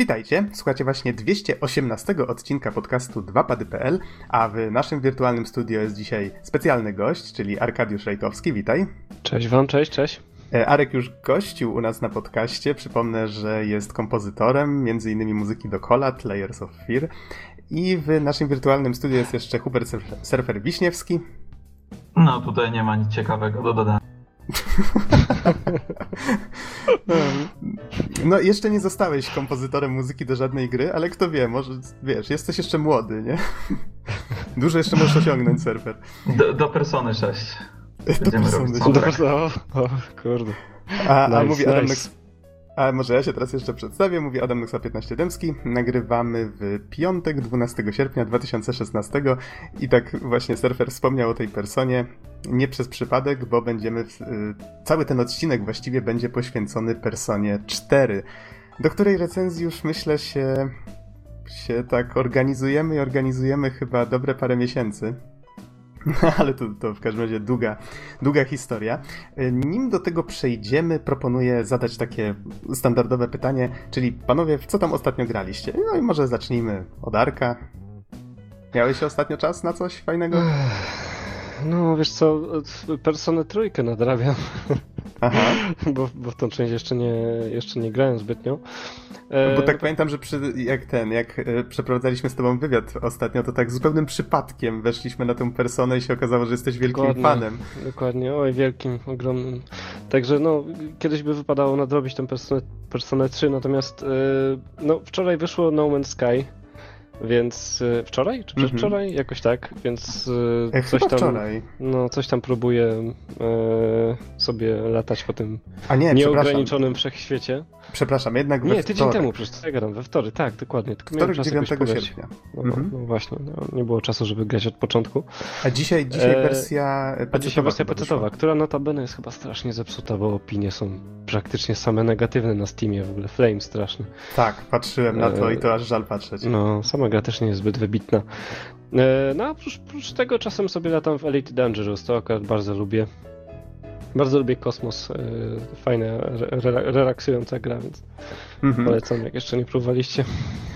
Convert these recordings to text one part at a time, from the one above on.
Witajcie, słuchacie właśnie 218 odcinka podcastu 2pady.pl, a w naszym wirtualnym studio jest dzisiaj specjalny gość, czyli Arkadiusz Rajkowski, witaj. Cześć wam, cześć, cześć. E, Arek już gościł u nas na podcaście, przypomnę, że jest kompozytorem, między innymi muzyki do Colat, Layers of Fear i w naszym wirtualnym studiu jest jeszcze Hubert Surfer Wiśniewski. No, tutaj nie ma nic ciekawego do dodania. No, jeszcze nie zostałeś kompozytorem muzyki do żadnej gry, ale kto wie, może, wiesz, jesteś jeszcze młody, nie? Dużo jeszcze możesz osiągnąć, surfer. Do, do Persony 6. Do Persony 6. Do Persony, o, o, kurde. A, nice, a mówi Adam nice. A może ja się teraz jeszcze przedstawię. Mówi Adam Nuxa 15 Dębski. Nagrywamy w piątek, 12 sierpnia 2016 i tak właśnie surfer wspomniał o tej personie. Nie przez przypadek, bo będziemy. W, y, cały ten odcinek właściwie będzie poświęcony personie 4, do której recenzji już myślę się, się tak organizujemy i organizujemy chyba dobre parę miesięcy. ale to, to w każdym razie długa, długa historia. Nim do tego przejdziemy, proponuję zadać takie standardowe pytanie, czyli panowie, w co tam ostatnio graliście? No i może zacznijmy od Arka. Miałeś ostatnio czas na coś fajnego? No, wiesz co, Personę trójkę nadrabiam. Aha. bo, bo w tą część jeszcze nie, jeszcze nie grałem zbytnio. E... Bo tak pamiętam, że przy, jak ten, jak e, przeprowadzaliśmy z tobą wywiad ostatnio, to tak zupełnym przypadkiem weszliśmy na tę personę i się okazało, że jesteś wielkim dokładnie, fanem. Dokładnie, oj, wielkim, ogromnym. Także no, kiedyś by wypadało nadrobić tę personę, personę 3, natomiast e, no, wczoraj wyszło No Man's Sky więc y, wczoraj czy przedwczoraj? Mm -hmm. Jakoś tak, więc e, coś tam. Wczoraj. No, coś tam próbuję e, sobie latać po tym A nie, nieograniczonym wszechświecie. Przepraszam, jednak we Nie, tydzień wtorek. temu przecież ja gadam, we wtorek, tak, dokładnie. Tylko wtorek 9 sierpnia. No, mm -hmm. no właśnie, no, nie było czasu, żeby grać od początku. A dzisiaj, dzisiaj e, wersja A dzisiaj wersja pecetowa, która notabene jest chyba strasznie zepsuta, bo opinie są praktycznie same negatywne na Steamie, w ogóle flame straszny. Tak, patrzyłem na to e, i to aż żal patrzeć. No, sama gra też nie jest zbyt wybitna. E, no a oprócz, tego czasem sobie latam w Elite Dangerous, to akurat bardzo lubię. Bardzo lubię kosmos, e, fajna, re, relaksująca gra, więc mhm. polecam, jak jeszcze nie próbowaliście.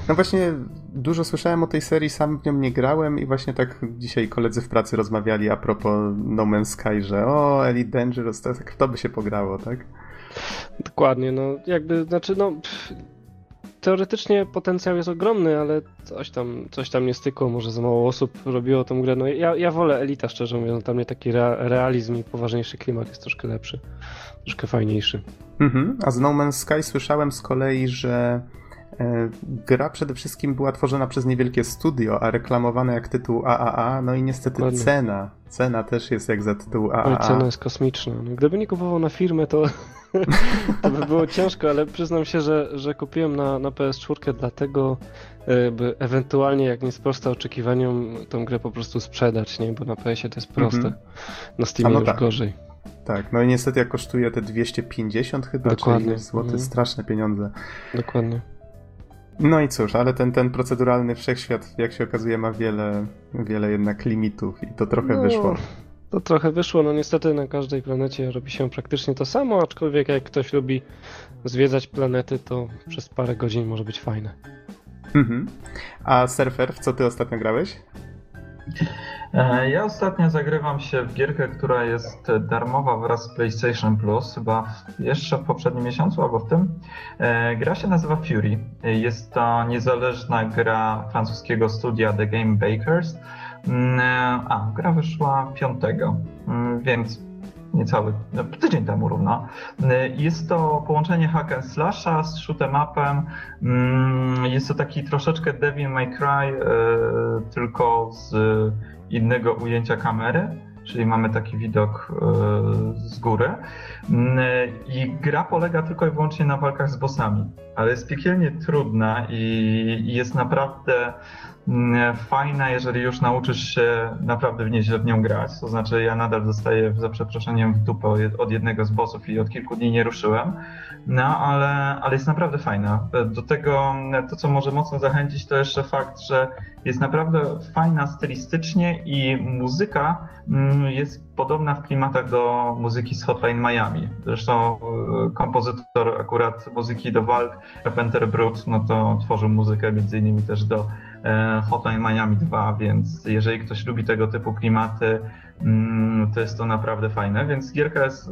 No właśnie, dużo słyszałem o tej serii, sam w nią nie grałem i właśnie tak dzisiaj koledzy w pracy rozmawiali a propos No Man's Sky, że o, Elite Dangerous, to tak kto by się pograło, tak? Dokładnie, no jakby, znaczy no... Pff, teoretycznie potencjał jest ogromny, ale coś tam, coś tam nie stykło, może za mało osób robiło tą grę. No ja, ja wolę Elita, szczerze mówiąc, tam mnie taki realizm i poważniejszy klimat jest troszkę lepszy, troszkę fajniejszy. Mhm. A z No Man's Sky słyszałem z kolei, że e, gra przede wszystkim była tworzona przez niewielkie studio, a reklamowana jak tytuł AAA, no i niestety cena, cena też jest jak za tytuł AAA. Oj, cena jest kosmiczna. No, gdyby nie kupował na firmę, to to by było ciężko, ale przyznam się, że, że kupiłem na, na PS4 dlatego, e, by ewentualnie, jak nie sprosta oczekiwaniom, tą grę po prostu sprzedać, nie? Bo na PS-ie to jest proste. Mm -hmm. Na Steamie no już tak. gorzej. Tak, no i niestety jak kosztuje te 250 chyba, Dokładnie. czyli złoty, mm. straszne pieniądze. Dokładnie. No i cóż, ale ten, ten proceduralny wszechświat, jak się okazuje, ma wiele, wiele jednak limitów i to trochę no, wyszło. To trochę wyszło, no niestety na każdej planecie robi się praktycznie to samo, aczkolwiek jak ktoś lubi zwiedzać planety, to przez parę godzin może być fajne. Mhm. A Surfer, w co ty ostatnio grałeś? E, ja ostatnio zagrywam się w gierkę, która jest darmowa wraz z PlayStation Plus, chyba jeszcze w poprzednim miesiącu albo w tym. E, gra się nazywa Fury. Jest to niezależna gra francuskiego studia The Game Bakers. Mm, a, gra wyszła 5, mm, więc niecały tydzień temu równo. Mm, jest to połączenie hack and slasha z shoot'em upem. Jest to taki troszeczkę Devil May Cry, e, tylko z innego ujęcia kamery czyli mamy taki widok e, z góry. I gra polega tylko i wyłącznie na walkach z bossami, ale jest piekielnie trudna i jest naprawdę Mm, fajna, jeżeli już nauczysz się naprawdę w nieźle w nią grać. To znaczy, ja nadal dostaję za przeproszeniem w dupę od jednego z bossów i od kilku dni nie ruszyłem. No, ale, ale jest naprawdę fajna. Do tego, to co może mocno zachęcić, to jeszcze fakt, że jest naprawdę fajna stylistycznie i muzyka mm, mm, jest podobna w klimatach do muzyki z Hotline Miami. Zresztą e, kompozytor akurat muzyki do walk, Penter Brut, no to tworzył muzykę między innymi też do e, Hotline Miami 2, więc jeżeli ktoś lubi tego typu klimaty, mm, to jest to naprawdę fajne, więc gierka jest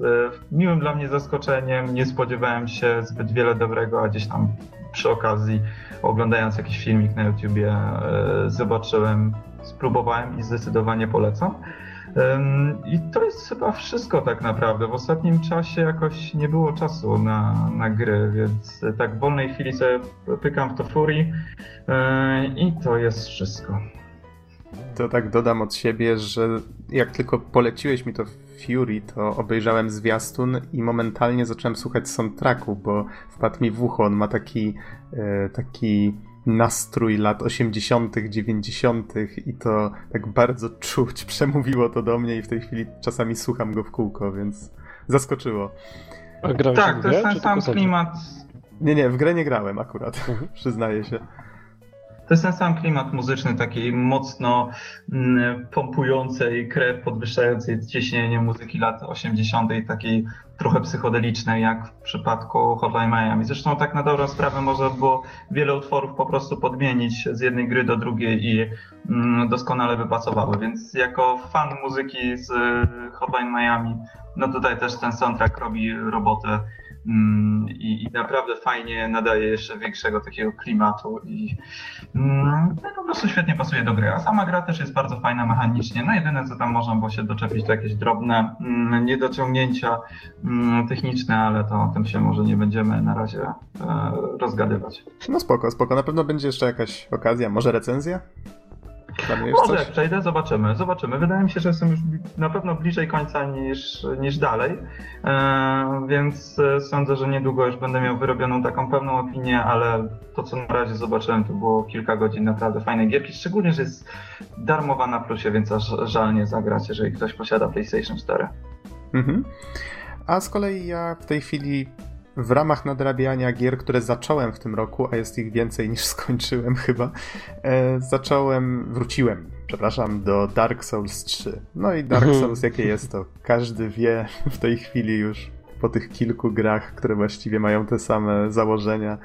miłym dla mnie zaskoczeniem, nie spodziewałem się zbyt wiele dobrego, a gdzieś tam przy okazji oglądając jakiś filmik na YouTubie zobaczyłem spróbowałem i zdecydowanie polecam. I to jest chyba wszystko tak naprawdę. W ostatnim czasie jakoś nie było czasu na, na gry, więc tak w wolnej chwili sobie pykam w to Fury e, i to jest wszystko. To tak dodam od siebie, że jak tylko poleciłeś mi to Fury, to obejrzałem zwiastun i momentalnie zacząłem słuchać soundtracku, bo wpadł mi w ucho. On ma taki, e, taki nastrój lat 80., 90. i to tak bardzo czuć, przemówiło to do mnie i w tej chwili czasami słucham go w kółko, więc zaskoczyło. A grałeś tak, to jest ten sam klimat. Nie, nie, w grę nie grałem akurat, mhm. przyznaję się. To jest ten sam klimat muzyczny, takiej mocno mm, pompującej krew, podwyższającej ciśnienie muzyki lat 80., takiej trochę psychodelicznej, jak w przypadku Hotline Miami. Zresztą tak na dobrą sprawę można było wiele utworów po prostu podmienić z jednej gry do drugiej i mm, doskonale by pasowały, więc jako fan muzyki z Hotline Miami, no tutaj też ten soundtrack robi robotę i, i, naprawdę fajnie nadaje jeszcze większego takiego klimatu i mm, no, po prostu świetnie pasuje do gry. A sama gra też jest bardzo fajna mechanicznie. No jedyne co tam można było się doczepić to jakieś drobne mm, niedociągnięcia techniczne, ale to o tym się może nie będziemy na razie e, rozgadywać. No spoko, spoko. Na pewno będzie jeszcze jakaś okazja, może recenzja? Może coś? przejdę, zobaczymy, zobaczymy. Wydaje mi się, że jestem już na pewno bliżej końca niż, niż dalej, e, więc e, sądzę, że niedługo już będę miał wyrobioną taką pewną opinię, ale to co na razie zobaczyłem to było kilka godzin naprawdę fajnej gierki, szczególnie, że jest darmowa na plusie, więc aż żal nie zagrać, jeżeli ktoś posiada PlayStation 4. Mhm. A z kolei ja w tej chwili w ramach nadrabiania gier, które zacząłem w tym roku, a jest ich więcej niż skończyłem chyba, e, zacząłem, wróciłem, przepraszam, do Dark Souls 3. No i Dark mhm. Souls jakie jest to, każdy wie w tej chwili już po tych kilku grach, które właściwie mają te same założenia.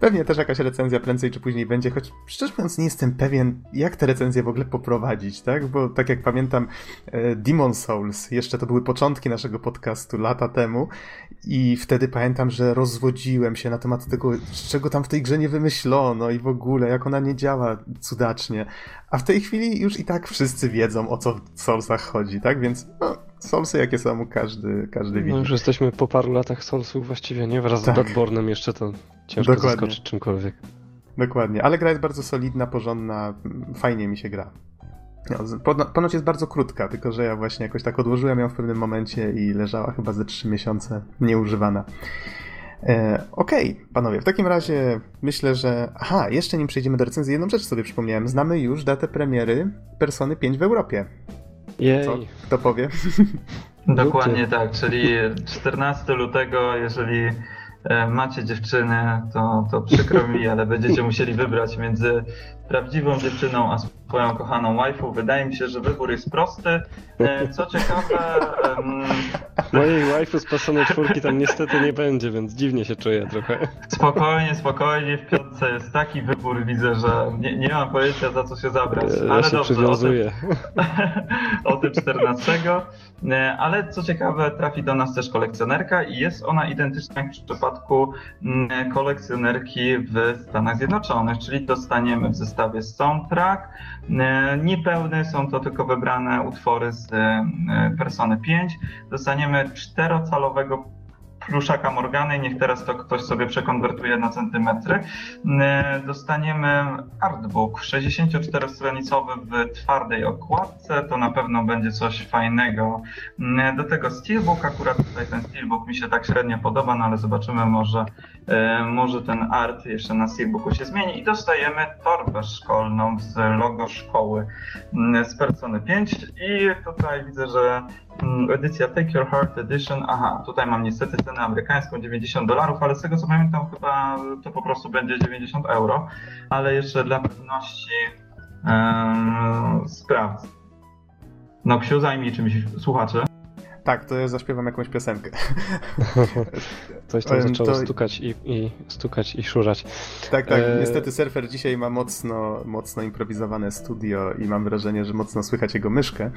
Pewnie też jakaś recenzja prędzej czy później będzie, choć szczerze mówiąc nie jestem pewien, jak te recenzje w ogóle poprowadzić, tak? Bo tak jak pamiętam e, Demon Souls, jeszcze to były początki naszego podcastu lata temu i wtedy pamiętam, że rozwodziłem się na temat tego, czego tam w tej grze nie wymyślono i w ogóle, jak ona nie działa cudacznie. A w tej chwili już i tak wszyscy wiedzą, o co w Soulsach chodzi, tak? Więc no, Soulsy jakie są, każdy, każdy widzi. No już jesteśmy po paru latach Soulsów właściwie, nie? Wraz tak. z Bloodborne'em jeszcze to ciężko Dokładnie. zaskoczyć czymkolwiek. Dokładnie, ale gra jest bardzo solidna, porządna, fajnie mi się gra. No, ponoć jest bardzo krótka, tylko że ja właśnie jakoś tak odłożyłem ją w pewnym momencie i leżała chyba ze 3 miesiące nieużywana. E, Okej, okay, panowie, w takim razie myślę, że. Aha, jeszcze nim przejdziemy do recenzji, jedną rzecz sobie przypomniałem. Znamy już datę premiery Persony 5 w Europie. Jej. Co? Kto powie? Dokładnie tak, czyli 14 lutego, jeżeli macie dziewczynę, to, to przykro mi, ale będziecie musieli wybrać między prawdziwą dziewczyną a swoją kochaną waifu. Wydaje mi się, że wybór jest prosty. E, co ciekawe... Um... Mojej waifu z pasonej czwórki tam niestety nie będzie, więc dziwnie się czuję trochę. Spokojnie, spokojnie. W piątce jest taki wybór, widzę, że nie, nie mam pojęcia za co się zabrać. Ja Ale się dobrze, o tym, o tym 14. E, ale co ciekawe, trafi do nas też kolekcjonerka i jest ona identyczna jak w przypadku mm, kolekcjonerki w Stanach Zjednoczonych, czyli dostaniemy w zestawie soundtrack, E, niepełne są to tylko wybrane utwory z e, Persony 5. Dostaniemy czterocalowego pluszaka Morgany, niech teraz to ktoś sobie przekonwertuje na centymetry. E, dostaniemy artbook 64-stronicowy w twardej okładce, to na pewno będzie coś fajnego. Do tego steelbook, akurat tutaj ten steelbook mi się tak średnio podoba, no ale zobaczymy, może, może ten art jeszcze na steelbooku się zmieni. I dostajemy torbę szkolną z logo szkoły z Persony 5 i tutaj widzę, że Mm, edycja Take Your Heart Edition, aha, tutaj mam niestety cenę amerykańską 90 dolarów, ale z tego co pamiętam chyba to po prostu będzie 90 euro, ale jeszcze dla pewności um, sprawdzę. Noksiu, zajmij czymś słuchaczy. Tak, to ja zaśpiewam jakąś piosenkę. Coś tam zaczęło to... stukać i, i, stukać i szurzać. Tak, tak. E... Niestety surfer dzisiaj ma mocno, mocno improwizowane studio i mam wrażenie, że mocno słychać jego myszkę.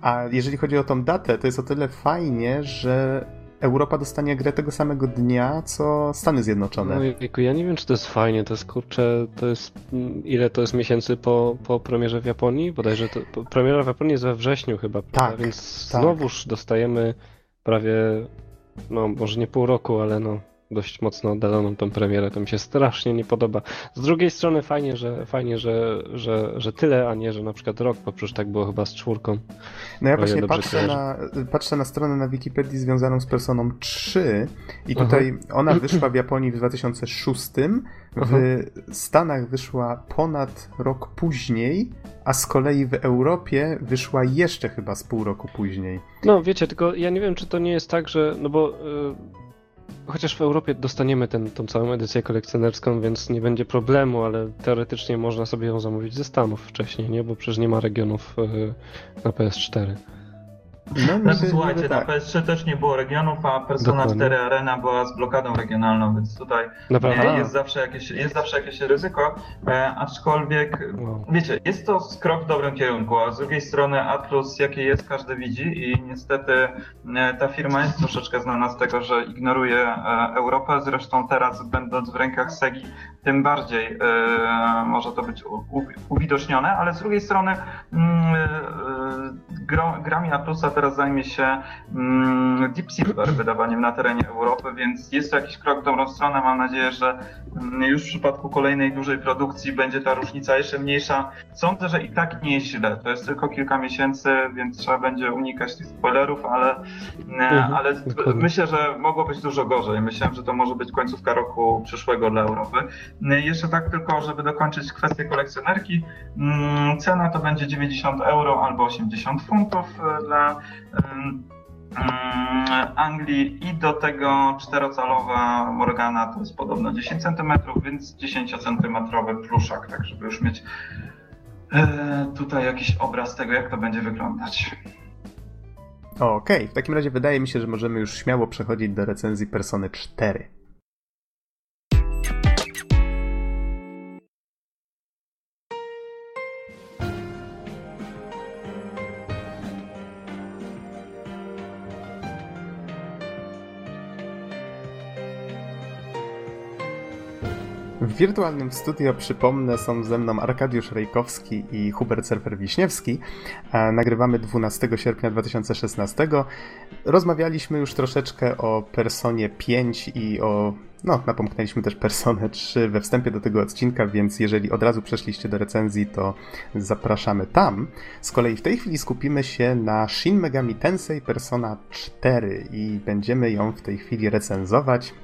A jeżeli chodzi o tą datę, to jest o tyle fajnie, że Europa dostanie grę tego samego dnia, co Stany Zjednoczone. No ja nie wiem, czy to jest fajnie, to jest kurczę, to jest, mm, ile to jest miesięcy po, po premierze w Japonii? Bodajże to, premiera w Japonii jest we wrześniu chyba, tak, więc tak. znowuż dostajemy prawie, no może nie pół roku, ale no dość mocno oddaloną tą premierę, to mi się strasznie nie podoba. Z drugiej strony fajnie, że fajnie, że, że, że tyle, a nie, że na przykład rok, bo przecież tak było chyba z czwórką. No ja właśnie patrzę na, patrzę na stronę na Wikipedii związaną z Personą 3 i tutaj Aha. ona wyszła w Japonii w 2006, w Aha. Stanach wyszła ponad rok później, a z kolei w Europie wyszła jeszcze chyba z pół roku później. No wiecie, tylko ja nie wiem, czy to nie jest tak, że, no bo... Yy Chociaż w Europie dostaniemy ten, tą całą edycję kolekcjonerską, więc nie będzie problemu, ale teoretycznie można sobie ją zamówić ze Stanów wcześniej, nie? Bo przecież nie ma regionów y, na PS4. No, no słuchajcie, tak. na PS3 też nie było regionów, a Persona Dokładnie. 4 Arena była z blokadą regionalną, więc tutaj e, jest zawsze jakieś, jest zawsze jakieś ryzyko, e, aczkolwiek wow. wiecie, jest to krok w dobrym kierunku, a z drugiej strony Atlus jakie jest, każdy widzi i niestety e, ta firma jest troszeczkę znana z tego, że ignoruje e, Europę, zresztą teraz będąc w rękach Segi, tym bardziej e, może to być u, u, uwidocznione, ale z drugiej strony mm, e, grami Atlusa teraz zajmie się mm, Deep Silver wydawaniem na terenie Europy, więc jest to jakiś krok w dobrą stronę. Mam nadzieję, że mm, już w przypadku kolejnej dużej produkcji będzie ta różnica jeszcze mniejsza. Sądzę, że i tak nie jest źle. To jest tylko kilka miesięcy, więc trzeba będzie unikać tych spoilerów, ale, mhm, ale myślę, że mogło być dużo gorzej. Myślałem, że to może być końcówka roku przyszłego dla Europy. Jeszcze tak tylko, żeby dokończyć kwestię kolekcjonerki. Mm, cena to będzie 90 euro albo 80 funtów e, dla Anglii i do tego czterocalowa Morgana to jest podobno 10 cm, więc 10 cm pluszak, tak żeby już mieć e, tutaj jakiś obraz tego, jak to będzie wyglądać. Okej, okay. w takim razie wydaje mi się, że możemy już śmiało przechodzić do recenzji Persony 4. W wirtualnym studio, przypomnę, są ze mną Arkadiusz Rejkowski i Hubert Surfer-Wiśniewski. Nagrywamy 12 sierpnia 2016. Rozmawialiśmy już troszeczkę o Personie 5 i o... No, napomknęliśmy też Personę 3 we wstępie do tego odcinka, więc jeżeli od razu przeszliście do recenzji, to zapraszamy tam. Z kolei w tej chwili skupimy się na Shin Megami Tensei Persona 4 i będziemy ją w tej chwili recenzować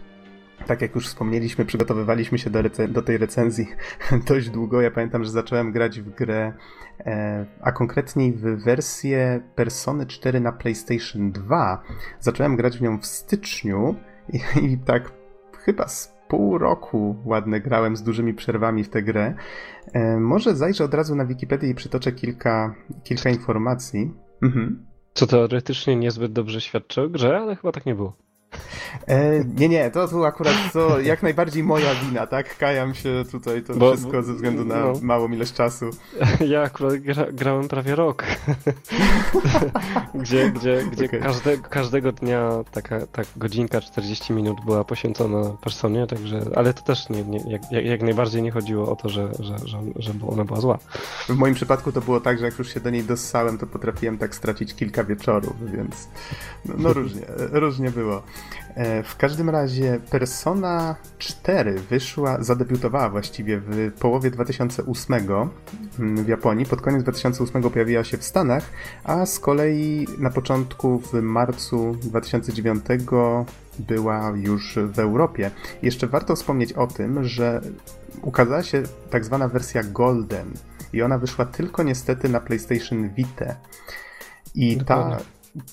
tak jak już wspomnieliśmy, przygotowywaliśmy się do, do, tej recenzji dość długo. Ja pamiętam, że zacząłem grać w grę, e, a konkretniej w wersję Persony 4 na PlayStation 2. Zacząłem grać w nią w styczniu i, i tak chyba z pół roku ładne grałem z dużymi przerwami w tę grę. E, może zajrzę od razu na Wikipedię i przytoczę kilka, kilka informacji. Mhm. Co teoretycznie niezbyt dobrze świadczy o grze, ale chyba tak nie było. E, nie, nie, to tu akurat to jak najbardziej moja wina, tak? Kajam się tutaj to bo, wszystko ze względu na no. małą ilość czasu. Ja akurat gra, grałem prawie rok. gdzie gdzie, gdzie okay. każde, każdego dnia taka, tak godzinka 40 minut była poświęcona personie, także, ale to też nie, nie, jak, jak najbardziej nie chodziło o to, że, że, że, że ona była zła. W moim przypadku to było tak, że jak już się do niej dossałem, to potrafiłem tak stracić kilka wieczorów, więc no, no różnie, różnie było. E, w każdym razie Persona 4 wyszła, zadebiutowała właściwie w połowie 2008 mm, w Japonii, pod koniec 2008 pojawiła się w Stanach, a z kolei na początku w marcu 2009 była już w Europie. Jeszcze warto wspomnieć o tym, że ukazała się tak zwana wersja Golden i ona wyszła tylko niestety na PlayStation Vita. I ta,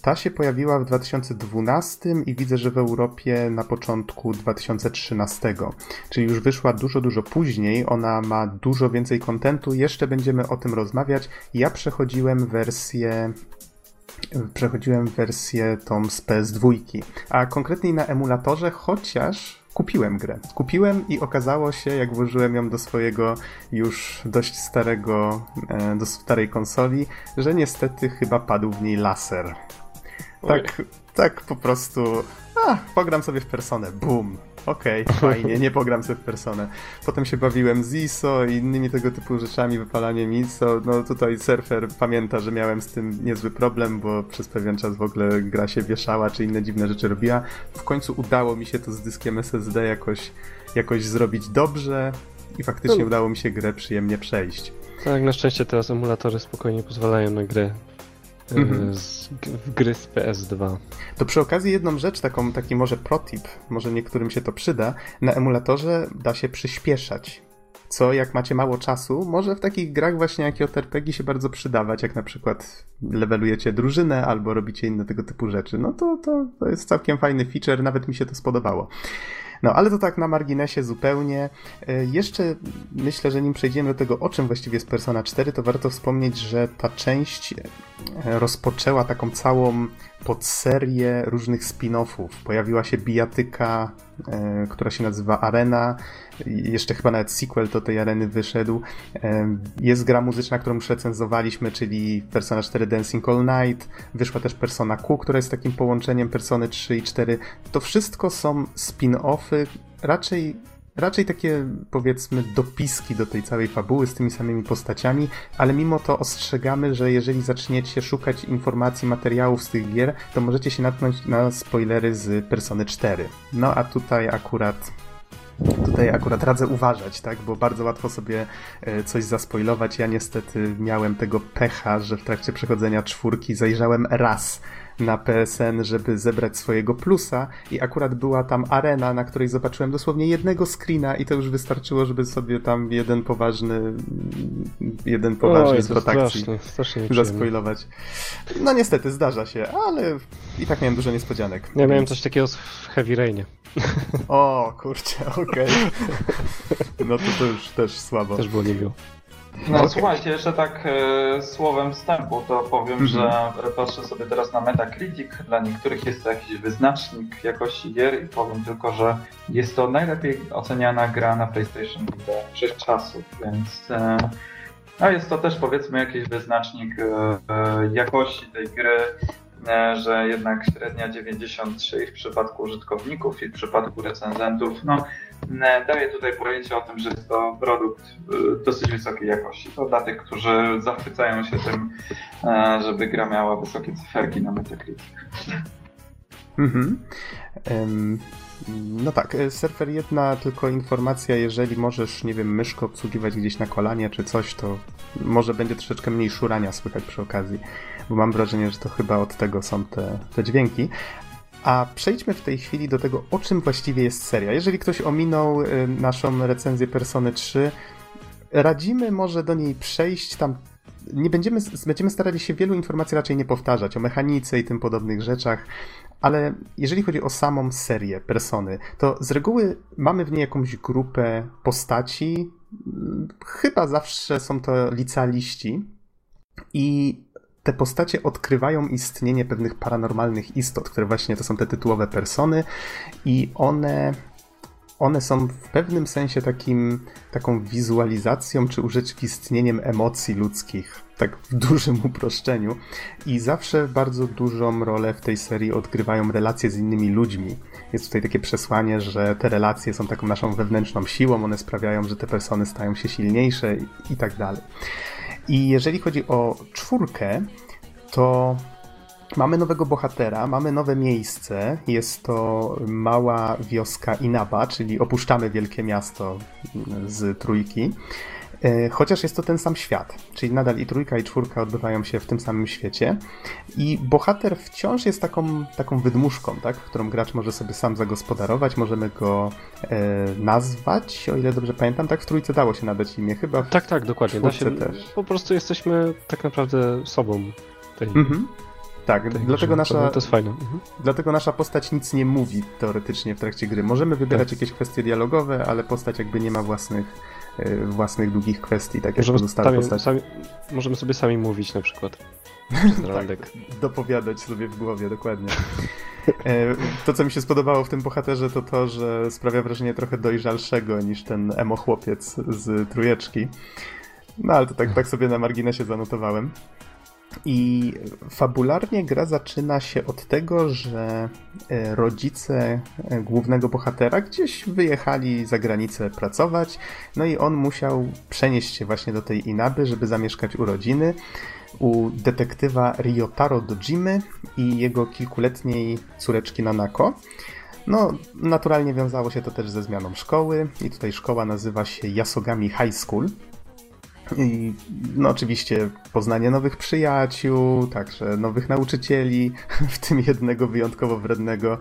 ta się pojawiła w 2012 i widzę, że w Europie na początku 2013. Czyli już wyszła dużo, dużo później. Ona ma dużo więcej kontentu. Jeszcze będziemy o tym rozmawiać. Ja przechodziłem wersję przechodziłem wersję tą z PS2, a konkretniej na emulatorze, chociaż kupiłem grę. Kupiłem i okazało się, jak włożyłem ją do swojego już dość starego, e, do starej konsoli, że niestety chyba padł w niej laser. Tak, tak po prostu. A, pogram sobie w personę. Boom. Okej, okay, fajnie, nie pogram sobie w personę. Potem się bawiłem z ISO i innymi tego typu rzeczami, wypalaniem ISO. No tutaj surfer pamięta, że miałem z tym niezły problem, bo przez pewien czas w ogóle gra się wieszała, czy inne dziwne rzeczy robiła. W końcu udało mi się to z dyskiem SSD jakoś, jakoś zrobić dobrze i faktycznie udało mi się grę przyjemnie przejść. Tak, na szczęście teraz emulatory spokojnie pozwalają na grę mhm. z, w gry z PS2. To przy okazji jedną rzecz, taką, taki może protip, może niektórym się to przyda, na emulatorze da się przyspieszać. Co jak macie mało czasu, może w takich grach właśnie jak JRPG się bardzo przydawać, jak na przykład levelujecie drużynę albo robicie inne tego typu rzeczy. No to, to, to jest całkiem fajny feature, nawet mi się to spodobało. No, ale to tak na marginesie zupełnie. E, jeszcze myślę, że nim przejdziemy do tego, o czym właściwie jest Persona 4, to warto wspomnieć, że ta część e, rozpoczęła taką całą podserię różnych spin-offów. Pojawiła się bijatyka, e, która się nazywa Arena. Jeszcze chyba nawet sequel do tej areny wyszedł. E, jest gra muzyczna, którą już recenzowaliśmy, czyli Persona 4 Dancing All Night. Wyszła też Persona Q, która jest takim połączeniem Persony 3 i 4. To wszystko są spin-offy, raczej raczej takie, powiedzmy, dopiski do tej całej fabuły z tymi samymi postaciami, ale mimo to ostrzegamy, że jeżeli zaczniecie szukać informacji, materiałów z tych gier, to możecie się natknąć na spoilery z Persony 4. No a tutaj akurat Tutaj akurat radzę uważać, tak, bo bardzo łatwo sobie e, coś zaspoilować. Ja niestety miałem tego pecha, że w trakcie przechodzenia czwórki zajrzałem raz na PSN, żeby zebrać swojego plusa i akurat była tam arena, na której zobaczyłem dosłownie jednego screena i to już wystarczyło, żeby sobie tam jeden poważny jeden poważny zwrot akcji zaspoilować. No niestety, zdarza się, ale i tak miałem dużo niespodzianek. Ja miałem coś takiego w Heavy Rainie. O, kurczę, okej. Okay. No to to już też słabo. Też było niemiło. No okay. słuchajcie, jeszcze tak e, słowem wstępu to powiem, mm -hmm. że patrzę sobie teraz na Metacritic. Dla niektórych jest to jakiś wyznacznik jakości gier i powiem tylko, że jest to najlepiej oceniana gra na PlayStation Vita wszechczasów, więc e, no jest to też powiedzmy jakiś wyznacznik e, e jakości tej gry, e, że jednak średnia 93 w przypadku użytkowników i w przypadku recenzentów, no daje tutaj pojęcie o tym, że jest to produkt y, dosyć wysokiej jakości. To dla tych, którzy zachwycają się tym, e, żeby gra miała wysokie cyferki na Metacritic. Mhm. No tak, e, surfer jedna tylko informacja, jeżeli możesz, nie wiem, myszkę obsługiwać gdzieś na kolanie czy coś, to może będzie troszeczkę mniej szurania słychać przy okazji, bo mam wrażenie, że to chyba od tego są te, te dźwięki. A przejdźmy w tej chwili do tego, o czym właściwie jest seria. Jeżeli ktoś ominął y, naszą recenzję Persony 3, radzimy może do niej przejść tam. Nie będziemy, będziemy starali się wielu informacji raczej nie powtarzać o mechanice i tym podobnych rzeczach, ale jeżeli chodzi o samą serię Persony, to z reguły mamy w niej jakąś grupę postaci. Chyba zawsze są to licealiści. I te postacie odkrywają istnienie pewnych paranormalnych istot, które właśnie to są te tytułowe persony i one one są w pewnym sensie takim, taką wizualizacją czy urzeczywistnieniem emocji ludzkich, tak w dużym uproszczeniu. I zawsze bardzo dużą rolę w tej serii odgrywają relacje z innymi ludźmi. Jest tutaj takie przesłanie, że te relacje są taką naszą wewnętrzną siłą, one sprawiają, że te persony stają się silniejsze i, i tak dalej. I jeżeli chodzi o czwórkę, to mamy nowego bohatera, mamy nowe miejsce. Jest to mała wioska Inaba, czyli opuszczamy wielkie miasto z trójki. E, chociaż jest to ten sam świat, czyli nadal i trójka, i czwórka odbywają się w tym samym świecie. I bohater wciąż jest taką, taką wydmuszką, tak? którą gracz może sobie sam zagospodarować. Możemy go e, nazwać, o ile dobrze pamiętam. Tak, w trójce dało się nadać imię chyba. Tak, tak, dokładnie. Da się, też. Po prostu jesteśmy tak naprawdę sobą. Tej... Mhm. Tak, dlatego nasza, to jest fajne. Mhm. Dlatego nasza postać nic nie mówi teoretycznie w trakcie gry. Możemy wybierać tak. jakieś kwestie dialogowe, ale postać jakby nie ma własnych, własnych długich kwestii, tak możemy jak pozostałe postacie. Sami, możemy sobie sami mówić na przykład. tak, dopowiadać sobie w głowie, dokładnie. E, to, co mi się spodobało w tym bohaterze, to to, że sprawia wrażenie trochę dojrzalszego niż ten emo chłopiec z trójeczki. No ale to tak, tak sobie na marginesie zanotowałem. I fabularnie gra zaczyna się od tego, że e, rodzice e, głównego bohatera gdzieś wyjechali za granicę pracować, no i on musiał przenieść się właśnie do tej Inaby, żeby zamieszkać u rodziny, u detektywa Ryotaro Dojimy i jego kilkuletniej córeczki Nanako. No, naturalnie wiązało się to też ze zmianą szkoły i tutaj szkoła nazywa się Yasogami High School. I no oczywiście poznanie nowych przyjaciół, także nowych nauczycieli, w tym jednego wyjątkowo wrednego.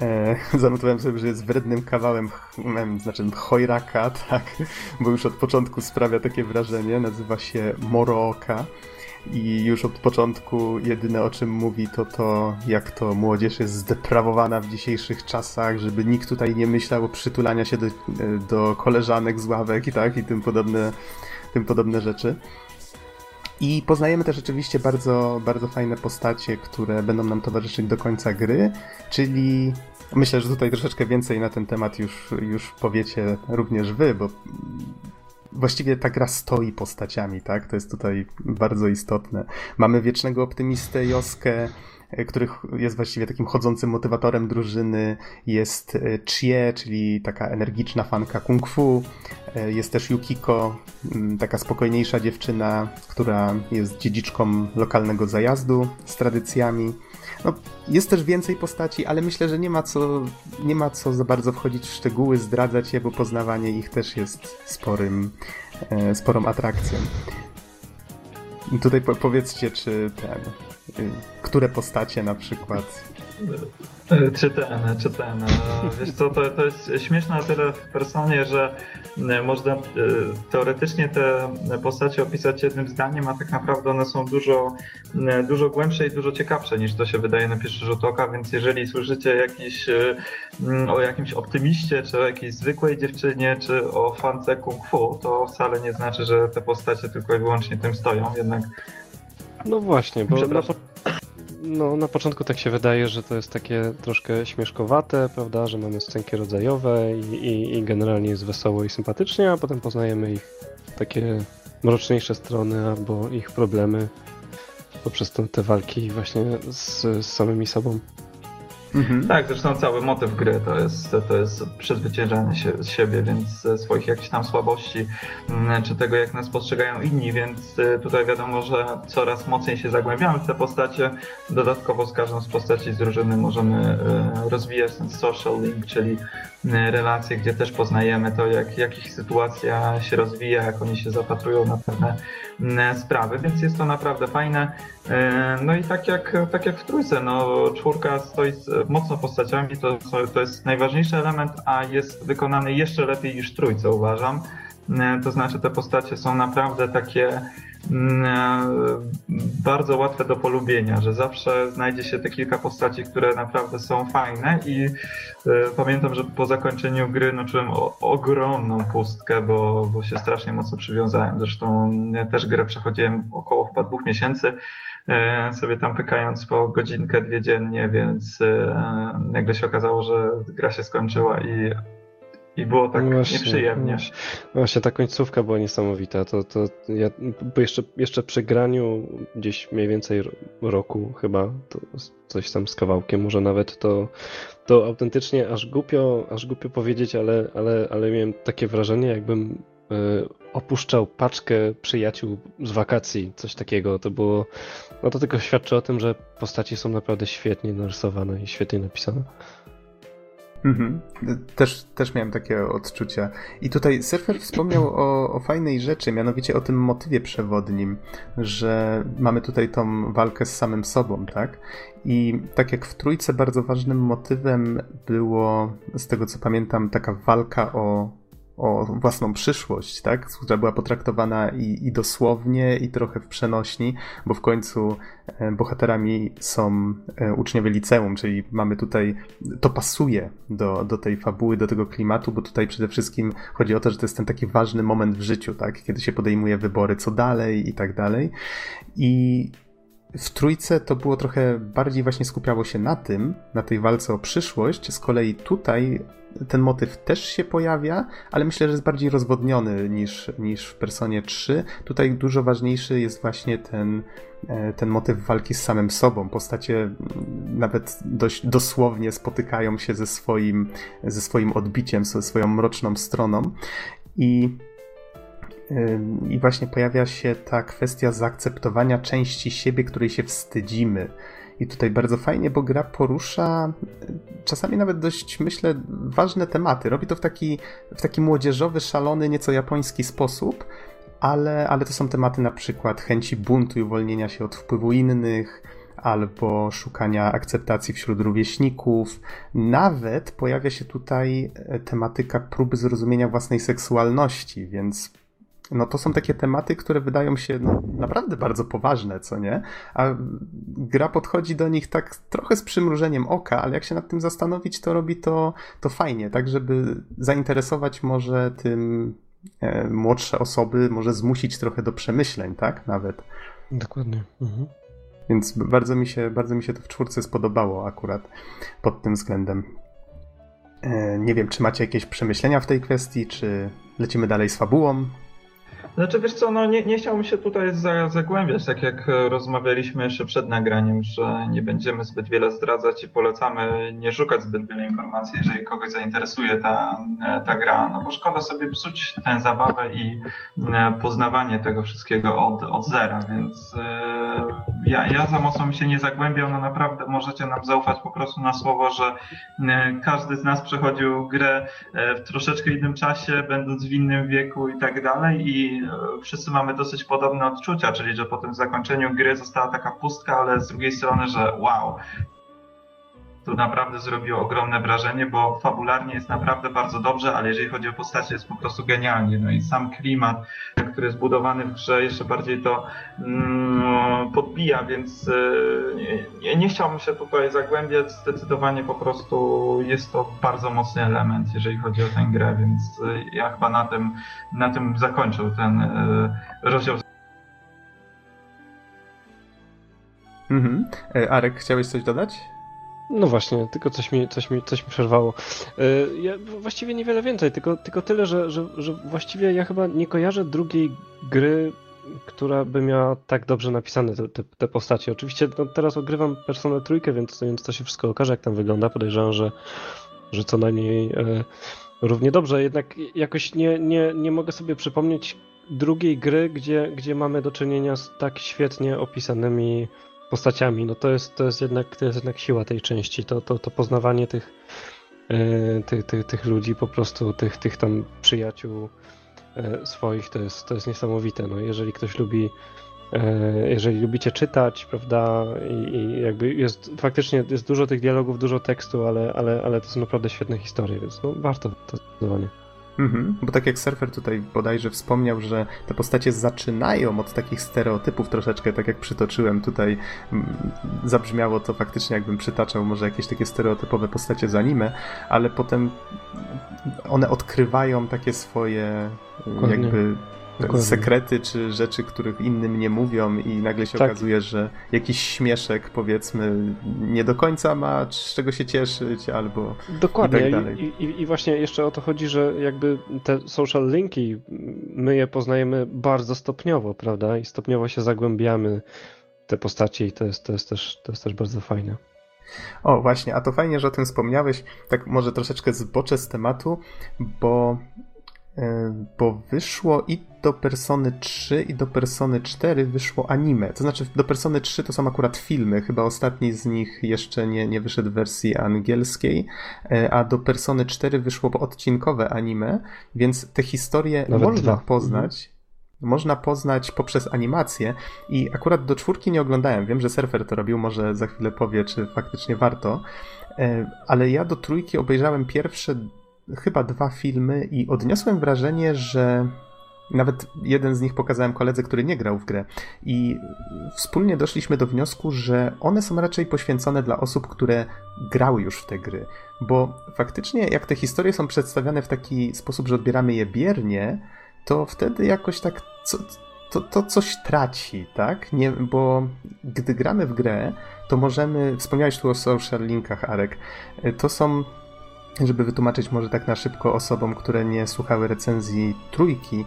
E, zanotowałem sobie, że jest wrednym kawałem, znaczy chojraka, tak, bo już od początku sprawia takie wrażenie, nazywa się Morooka. I już od początku jedyne o czym mówi to to, jak to młodzież jest zdeprawowana w dzisiejszych czasach, żeby nikt tutaj nie myślał o przytulania się do, do koleżanek z ławek i tak, i tym podobne tym podobne rzeczy. I poznajemy też oczywiście bardzo, bardzo fajne postacie, które będą nam towarzyszyć do końca gry, czyli myślę, że tutaj troszeczkę więcej na ten temat już, już powiecie również wy, bo właściwie ta gra stoi postaciami, tak? To jest tutaj bardzo istotne. Mamy wiecznego optymistę Joskę, E, których jest właściwie takim chodzącym motywatorem drużyny. Jest e, Chie, czyli taka energiczna fanka kung fu. E, jest też Yukiko, taka spokojniejsza dziewczyna, która jest dziedziczką lokalnego zajazdu z tradycjami. No, jest też więcej postaci, ale myślę, że nie ma, co, nie ma co za bardzo wchodzić w szczegóły, zdradzać je, bo poznawanie ich też jest sporym, sporą atrakcją. Tutaj po powiedzcie, czy ten, które postacie na przykład czy ten, czy ten. Wiesz co, to, to jest śmieszne na tyle w personie, że e, można e, teoretycznie te postacie opisać jednym zdaniem, a tak naprawdę one są dużo, e, dużo głębsze i dużo ciekawsze niż to się wydaje na pierwszy rzut oka, więc jeżeli słyszycie jakiś, o jakimś optymiście, czy o jakiejś zwykłej dziewczynie, czy o fance kung fu, to wcale nie znaczy, że te postacie tylko i wyłącznie tym stoją, jednak no właśnie, bo na, no, na początku tak się wydaje, że to jest takie troszkę śmieszkowate, prawda, że mamy scenki rodzajowe i, i, i generalnie jest wesoło i sympatycznie, a potem poznajemy ich takie mroczniejsze strony albo ich problemy poprzez te, te walki właśnie z, z samymi sobą. Mhm. Tak, zresztą cały motyw gry to jest, to jest przezwyciężanie się z siebie, więc swoich jakichś tam słabości, mm, czy tego jak nas postrzegają inni, więc y, tutaj wiadomo, że coraz mocniej się zagłębiamy w te postacie. Dodatkowo z każdą z postaci z drużyny możemy y, rozwijać ten social link, czyli relacje, gdzie też poznajemy to, jak, jak ich sytuacja się rozwija, jak oni się zapatrują na pewne sprawy, więc jest to naprawdę fajne. No i tak jak, tak jak w trójce, no czwórka stoi mocno postaciami, to, to jest najważniejszy element, a jest wykonany jeszcze lepiej niż trójce uważam. E, to znaczy te postacie są naprawdę takie mm, e, bardzo łatwe do polubienia, że zawsze znajdzie się te kilka postaci, które naprawdę są fajne i e, pamiętam, że po zakończeniu gry no, czułem ogromną pustkę, bo, bo się strasznie mocno przywiązałem. Zresztą ja też grę przechodziłem około chyba dwóch miesięcy sobie tam pykając po godzinkę, dwie dziennie, więc nagle się okazało, że gra się skończyła i i było tak no właśnie, nieprzyjemnie. Właśnie ta końcówka była niesamowita. To, to ja jeszcze, jeszcze przy graniu gdzieś mniej więcej roku chyba, to coś tam z kawałkiem, może nawet to, to autentycznie aż głupio, aż głupio powiedzieć, ale, ale, ale miałem takie wrażenie, jakbym E, opuszczał paczkę przyjaciół z wakacji, coś takiego. To było. No to tylko świadczy o tym, że postaci są naprawdę świetnie narysowane i świetnie napisane. Mhm. Też, też miałem takie odczucia. I tutaj Surfer wspomniał o, o fajnej rzeczy, mianowicie o tym motywie przewodnim, że mamy tutaj tą walkę z samym sobą, tak? I tak jak w trójce bardzo ważnym motywem było, z tego co pamiętam, taka walka o o własną przyszłość, tak? która była potraktowana i, i dosłownie, i trochę w przenośni, bo w końcu e, bohaterami są e, uczniowie liceum, czyli mamy tutaj, to pasuje do, do tej fabuły, do tego klimatu, bo tutaj przede wszystkim chodzi o to, że to jest ten taki ważny moment w życiu, tak? kiedy się podejmuje wybory, co dalej i tak dalej. I w trójce to było trochę bardziej właśnie skupiało się na tym, na tej walce o przyszłość. Z kolei tutaj ten motyw też się pojawia, ale myślę, że jest bardziej rozwodniony niż, niż w Personie 3. Tutaj dużo ważniejszy jest właśnie ten, e, ten motyw walki z samym sobą. Postacie mm, nawet dość dosłownie spotykają się ze swoim, ze swoim odbiciem, ze swoją mroczną stroną. I i właśnie pojawia się ta kwestia zaakceptowania części siebie, której się wstydzimy. I tutaj bardzo fajnie, bo gra porusza czasami nawet dość, myślę, ważne tematy. Robi to w taki, w taki młodzieżowy, szalony, nieco japoński sposób, ale, ale to są tematy na przykład chęci buntu i uwolnienia się od wpływu innych, albo szukania akceptacji wśród rówieśników. Nawet pojawia się tutaj e, tematyka próby zrozumienia własnej seksualności, więc no to są takie tematy, które wydają się no, naprawdę bardzo poważne, co nie? A gra podchodzi do nich tak trochę z przymrużeniem oka, ale jak się nad tym zastanowić, to robi to, to fajnie, tak żeby zainteresować może tym e, młodsze osoby, może zmusić trochę do przemyśleń, tak? Nawet. Dokładnie. Mhm. Więc bardzo mi, się, bardzo mi się to w czwórce spodobało akurat pod tym względem. E, nie wiem, czy macie jakieś przemyślenia w tej kwestii, czy lecimy dalej z fabułą? Znaczy wiesz co, no nie, nie chciałbym się tutaj zagłębiać, tak jak rozmawialiśmy jeszcze przed nagraniem, że nie będziemy zbyt wiele zdradzać i polecamy nie szukać zbyt wiele informacji, jeżeli kogoś zainteresuje ta, ta gra, no bo szkoda sobie psuć tę zabawę i e, poznawanie tego wszystkiego od, od zera, więc e, ja, ja za mocno mi się nie zagłębiam, no naprawdę możecie nam zaufać po prostu na słowo, że e, każdy z nas przechodził grę w troszeczkę innym czasie, będąc w innym wieku i tak dalej i Wszyscy mamy dosyć podobne odczucia, czyli że po tym zakończeniu gry została taka pustka, ale z drugiej strony, że wow, to naprawdę zrobiło ogromne wrażenie, bo fabularnie jest naprawdę bardzo dobrze, ale jeżeli chodzi o postacie jest po prostu genialnie. No i sam klimat, który jest budowany w grze jeszcze bardziej to mm, podbija, więc yy, nie, nie chciałbym się tutaj zagłębiać. Zdecydowanie po prostu jest to bardzo mocny element, jeżeli chodzi o tę grę, więc yy, ja chyba na tym, na tym zakończył ten yy, rozdział. Mhm. Arek, chciałeś coś dodać? No właśnie, tylko coś mi, coś mi, coś mi przerwało. E, ja właściwie niewiele więcej, tylko, tylko tyle, że, że, że właściwie ja chyba nie kojarzę drugiej gry, która by miała tak dobrze napisane te, te, te postacie. Oczywiście no, teraz ogrywam Personę trójkę, więc, więc to się wszystko okaże, jak tam wygląda. Podejrzewam, że, że co najmniej e, równie dobrze. Jednak jakoś nie, nie, nie mogę sobie przypomnieć drugiej gry, gdzie, gdzie mamy do czynienia z tak świetnie opisanymi postaciami, no to jest, to jest, jednak, to jest jednak siła tej części, to, to, to poznawanie tych, yy, tych, tych, tych ludzi, po prostu tych, tych tam przyjaciół yy, swoich, to jest, to jest niesamowite. No, jeżeli ktoś lubi yy, jeżeli lubicie czytać, prawda, i, i, jakby jest faktycznie jest dużo tych dialogów, dużo tekstu, ale, ale, ale to są naprawdę świetne historie, więc no warto to zdecydowanie. Mhm, bo tak jak Surfer tutaj bodajże wspomniał, że te postacie zaczynają od takich stereotypów troszeczkę, tak jak przytoczyłem tutaj, zabrzmiało to faktycznie jakbym przytaczał może jakieś takie stereotypowe postacie z anime, ale potem one odkrywają takie swoje Dokładnie. jakby Dokładnie. sekrety czy rzeczy, których innym nie mówią i nagle się tak. okazuje, że jakiś śmieszek powiedzmy nie do końca ma z czego się cieszyć albo Dokładnie. I, tak dalej. I, i, I, właśnie jeszcze o to chodzi, że jakby te social linki my je poznajemy bardzo stopniowo, prawda? I stopniowo się zagłębiamy te postaci i to jest, to jest, też, to jest też bardzo fajne. O, właśnie, a to fajnie, że o tym wspomniałeś. Tak może troszeczkę zboczę z tematu, bo bo wyszło i do Persony 3 i do Persony 4 wyszło anime. To znaczy do Persony 3 to są akurat filmy, chyba ostatni z nich jeszcze nie, nie wyszedł w wersji angielskiej, e, a do Persony 4 wyszło odcinkowe anime, więc te historie Nawet można dwa. poznać. Mhm. Można poznać poprzez animację i akurat do czwórki nie oglądałem. Wiem, że Surfer to robił, może za chwilę powie, czy faktycznie warto. E, ale ja do trójki obejrzałem pierwsze chyba dwa filmy i odniosłem wrażenie, że nawet jeden z nich pokazałem koledze, który nie grał w grę. I wspólnie doszliśmy do wniosku, że one są raczej poświęcone dla osób, które grały już w te gry. Bo faktycznie, jak te historie są przedstawiane w taki sposób, że odbieramy je biernie, to wtedy jakoś tak co, to, to coś traci, tak? Nie, bo gdy gramy w grę, to możemy. Wspomniałeś tu o social linkach, Arek. To są żeby wytłumaczyć może tak na szybko osobom, które nie słuchały recenzji trójki,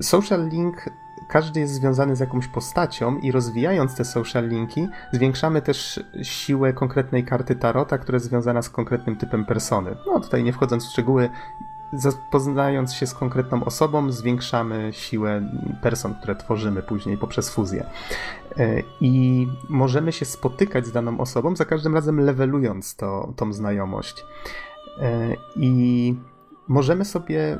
social link każdy jest związany z jakąś postacią i rozwijając te social linki, zwiększamy też siłę konkretnej karty tarota, która jest związana z konkretnym typem persony. No tutaj nie wchodząc w szczegóły, poznając się z konkretną osobą, zwiększamy siłę person, które tworzymy później poprzez fuzję. E, I możemy się spotykać z daną osobą, za każdym razem levelując to, tą znajomość. E, I możemy sobie,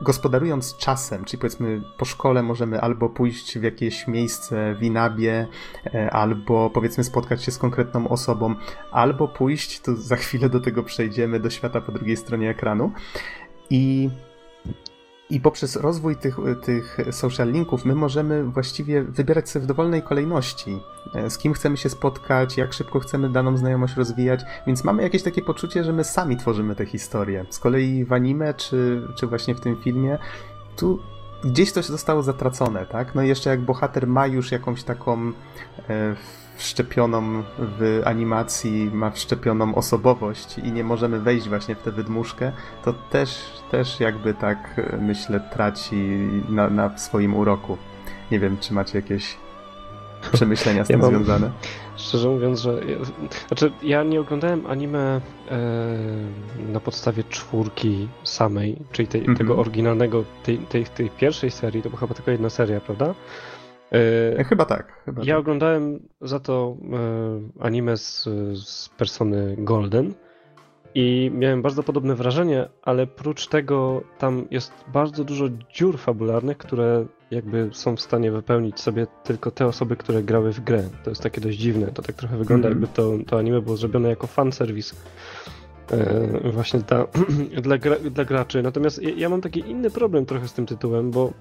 gospodarując czasem, czyli powiedzmy po szkole możemy albo pójść w jakieś miejsce w Inabie, e, albo powiedzmy spotkać się z konkretną osobą, albo pójść, to za chwilę do tego przejdziemy, do świata po drugiej stronie ekranu. I i poprzez rozwój tych, tych social linków my możemy właściwie wybierać sobie w dowolnej kolejności, e, z kim chcemy się spotkać, jak szybko chcemy daną znajomość rozwijać, więc mamy jakieś takie poczucie, że my sami tworzymy te historie. Z kolei w anime, czy, czy właśnie w tym filmie, tu gdzieś coś zostało zatracone, tak? No i jeszcze jak bohater ma już jakąś taką e, wszczepioną w animacji, ma wszczepioną osobowość i nie możemy wejść właśnie w tę wydmuszkę, to też, też jakby tak myślę traci na, na swoim uroku. Nie wiem, czy macie jakieś przemyślenia z tym ja mam, związane? Szczerze mówiąc, że. Znaczy, ja nie oglądałem anime e, na podstawie czwórki samej, czyli tej, mm -hmm. tego oryginalnego, tej, tej, tej pierwszej serii, to była chyba tylko jedna seria, prawda? E, chyba tak. Chyba ja tak. oglądałem za to e, anime z, z persony Golden i miałem bardzo podobne wrażenie, ale prócz tego tam jest bardzo dużo dziur fabularnych, które jakby są w stanie wypełnić sobie tylko te osoby, które grały w grę. To jest takie dość dziwne. To tak trochę wygląda, mm -hmm. jakby to, to anime było zrobione jako fanserwis. E, właśnie dla, dla, gra, dla graczy. Natomiast ja, ja mam taki inny problem trochę z tym tytułem, bo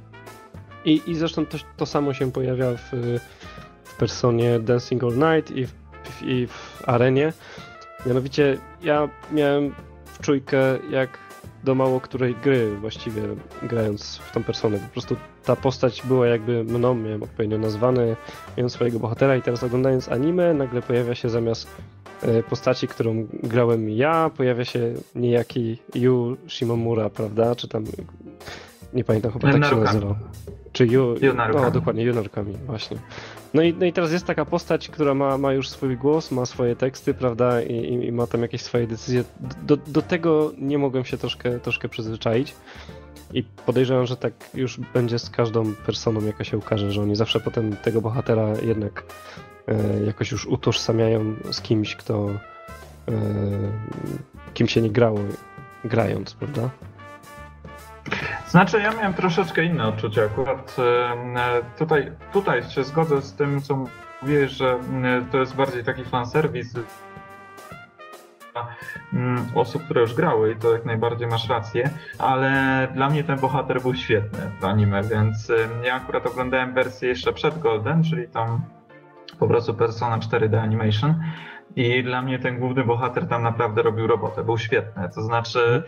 i, i zresztą to, to samo się pojawia w, w personie Dancing All Night i w, i w arenie. Mianowicie ja miałem w czujkę jak do mało której gry właściwie grając w tą personę. Po prostu ta postać była jakby mną, miałem odpowiednio nazwane, miałem swojego bohatera i teraz oglądając anime nagle pojawia się zamiast e, postaci, którą grałem ja, pojawia się niejaki Yu Shimomura, prawda? Czy tam nie pamiętam, chyba tak się nazywał. Czy Ju... No, dokładnie, Junarkami, właśnie. No i, no i teraz jest taka postać, która ma, ma już swój głos, ma swoje teksty, prawda, i, i ma tam jakieś swoje decyzje. Do, do tego nie mogłem się troszkę, troszkę przyzwyczaić. I podejrzewam, że tak już będzie z każdą personą, jaka się ukaże, że oni zawsze potem tego bohatera jednak e, jakoś już utożsamiają z kimś, kto e, kim się nie grało grając, prawda? Znaczy, ja miałem troszeczkę inne odczucie akurat. Tutaj, tutaj się zgodzę z tym, co mówiłeś, że to jest bardziej taki fanserwis mm, osób, które już grały i to jak najbardziej masz rację, ale dla mnie ten bohater był świetny w anime, więc ja akurat oglądałem wersję jeszcze przed Golden, czyli tam po prostu Persona 4D Animation i dla mnie ten główny bohater tam naprawdę robił robotę. Był świetny. To znaczy,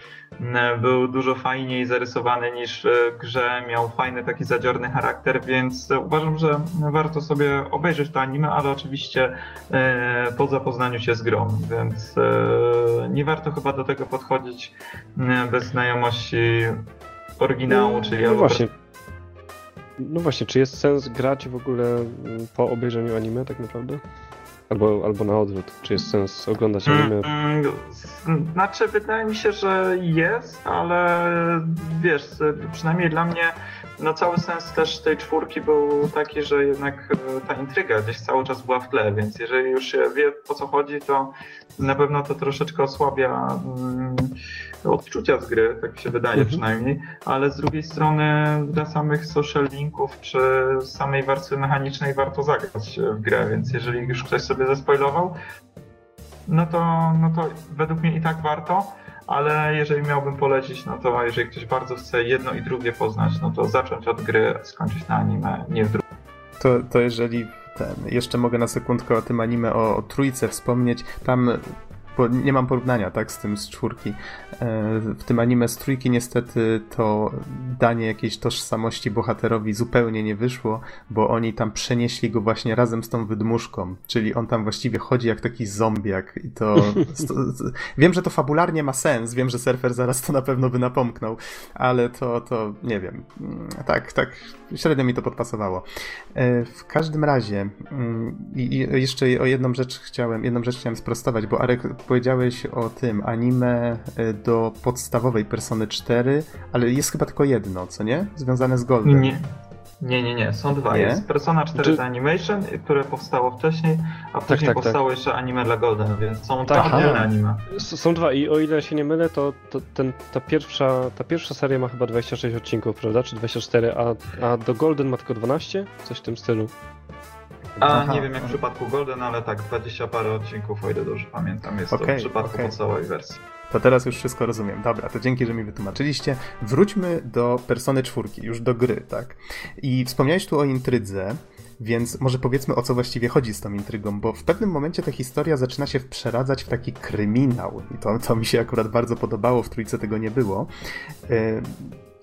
był dużo fajniej zarysowany niż w grze, miał fajny taki zadziorny charakter, więc uważam, że warto sobie obejrzeć to anime, ale oczywiście e, po zapoznaniu się z grą, więc e, nie warto chyba do tego podchodzić bez znajomości oryginału, czyli no właśnie. No właśnie, czy jest sens grać w ogóle po obejrzeniu anime tak naprawdę? Albo, albo na odwrót. Czy jest sens oglądać anime? Mm, znaczy, wydaje mi się, że jest, ale wiesz, przynajmniej dla mnie no cały sens też tej czwórki był taki, że jednak e, ta intryga gdzieś cały czas była w tle, więc jeżeli już się wie o co chodzi, to na pewno to troszeczkę osłabia mm, odczucia z gry, tak się wydaje mhm. przynajmniej, ale z drugiej strony dla samych social linków czy samej warstwy mechanicznej warto zagrać w grę, więc jeżeli już ktoś sobie zespoilował, no to, no to według mnie i tak warto. Ale jeżeli miałbym polecić, no to jeżeli ktoś bardzo chce jedno i drugie poznać, no to zacząć od gry, skończyć na anime, nie w drugim. To, to jeżeli ten, jeszcze mogę na sekundkę o tym anime, o, o trójce wspomnieć, tam bo nie mam porównania tak z tym z czwórki. E, w tym anime z trójki niestety to danie jakiejś tożsamości bohaterowi zupełnie nie wyszło, bo oni tam przenieśli go właśnie razem z tą wydmuszką, czyli on tam właściwie chodzi jak taki zombiak i to... wiem, że to fabularnie ma sens, wiem, że surfer zaraz to na pewno by napomknął, ale to, to nie wiem. Tak, tak, średnio mi to podpasowało. E, w każdym razie mm, jeszcze o jedną rzecz chciałem, jedną rzecz chciałem sprostować, bo Arek powiedziałeś o tym anime e, do podstawowej Persony 4, ale jest chyba tylko jedno, co nie? Związane z Goldem. Nie. Nie, nie, nie, są dwa. Nie? Jest Persona 4 Czy... Animation, które powstało wcześniej, a tak, później tak, tak, powstało tak. jeszcze anime dla Golden, więc są tak, dwa anime. Są dwa i o ile się nie mylę, to, to ten, ta, pierwsza, ta pierwsza seria ma chyba 26 odcinków, prawda? Czy 24, a, a do Golden ma tylko 12? Coś w tym stylu. A Aha, nie wiem jak w przypadku Golden, ale tak, 20 parę odcinków, o ile dobrze pamiętam, jest okay, to w przypadku okay. podstawowej wersji. To teraz już wszystko rozumiem. Dobra, to dzięki, że mi wytłumaczyliście. Wróćmy do Persony czwórki, już do gry, tak? I wspomniałeś tu o intrydze, więc może powiedzmy o co właściwie chodzi z tą intrygą, bo w pewnym momencie ta historia zaczyna się przeradzać w taki kryminał. I to, to mi się akurat bardzo podobało, w trójce tego nie było.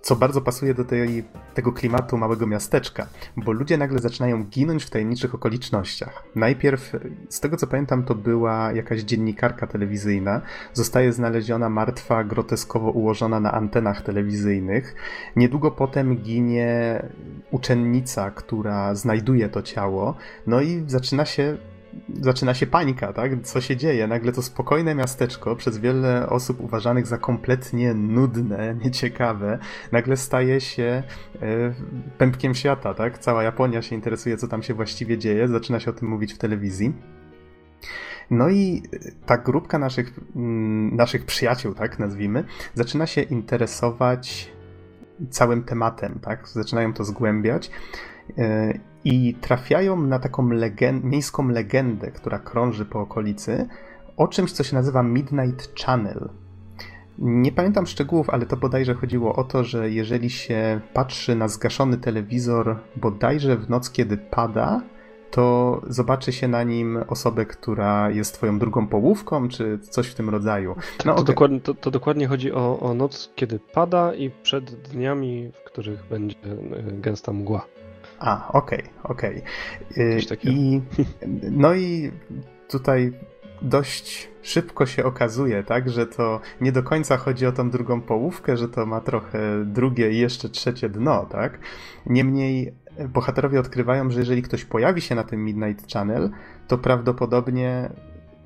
Co bardzo pasuje do tej, tego klimatu małego miasteczka, bo ludzie nagle zaczynają ginąć w tajemniczych okolicznościach. Najpierw, z tego co pamiętam, to była jakaś dziennikarka telewizyjna, zostaje znaleziona martwa, groteskowo ułożona na antenach telewizyjnych. Niedługo potem ginie uczennica, która znajduje to ciało, no i zaczyna się zaczyna się panika, tak? Co się dzieje? Nagle to spokojne miasteczko, przez wiele osób uważanych za kompletnie nudne, nieciekawe, nagle staje się e, pępkiem świata, tak? Cała Japonia się interesuje, co tam się właściwie dzieje, zaczyna się o tym mówić w telewizji. No i ta grupka naszych, mm, naszych przyjaciół, tak nazwijmy, zaczyna się interesować całym tematem, tak? Zaczynają to zgłębiać e, i trafiają na taką legend, miejską legendę, która krąży po okolicy, o czymś, co się nazywa Midnight Channel. Nie pamiętam szczegółów, ale to bodajże chodziło o to, że jeżeli się patrzy na zgaszony telewizor bodajże w noc, kiedy pada, to zobaczy się na nim osobę, która jest twoją drugą połówką, czy coś w tym rodzaju. Tak, no, to, okay. dokładnie, to, to, dokładnie chodzi o, o noc, kiedy pada i przed dniami, w których będzie e, gęsta mgła. A, okej, okay, okej. Okay. I no i tutaj dość szybko się okazuje, tak, że to nie do końca chodzi o tą drugą połówkę, że to ma trochę drugie i jeszcze trzecie dno, tak? Niemniej bohaterowie odkrywają, że jeżeli ktoś pojawi się na tym Midnight Channel, to prawdopodobnie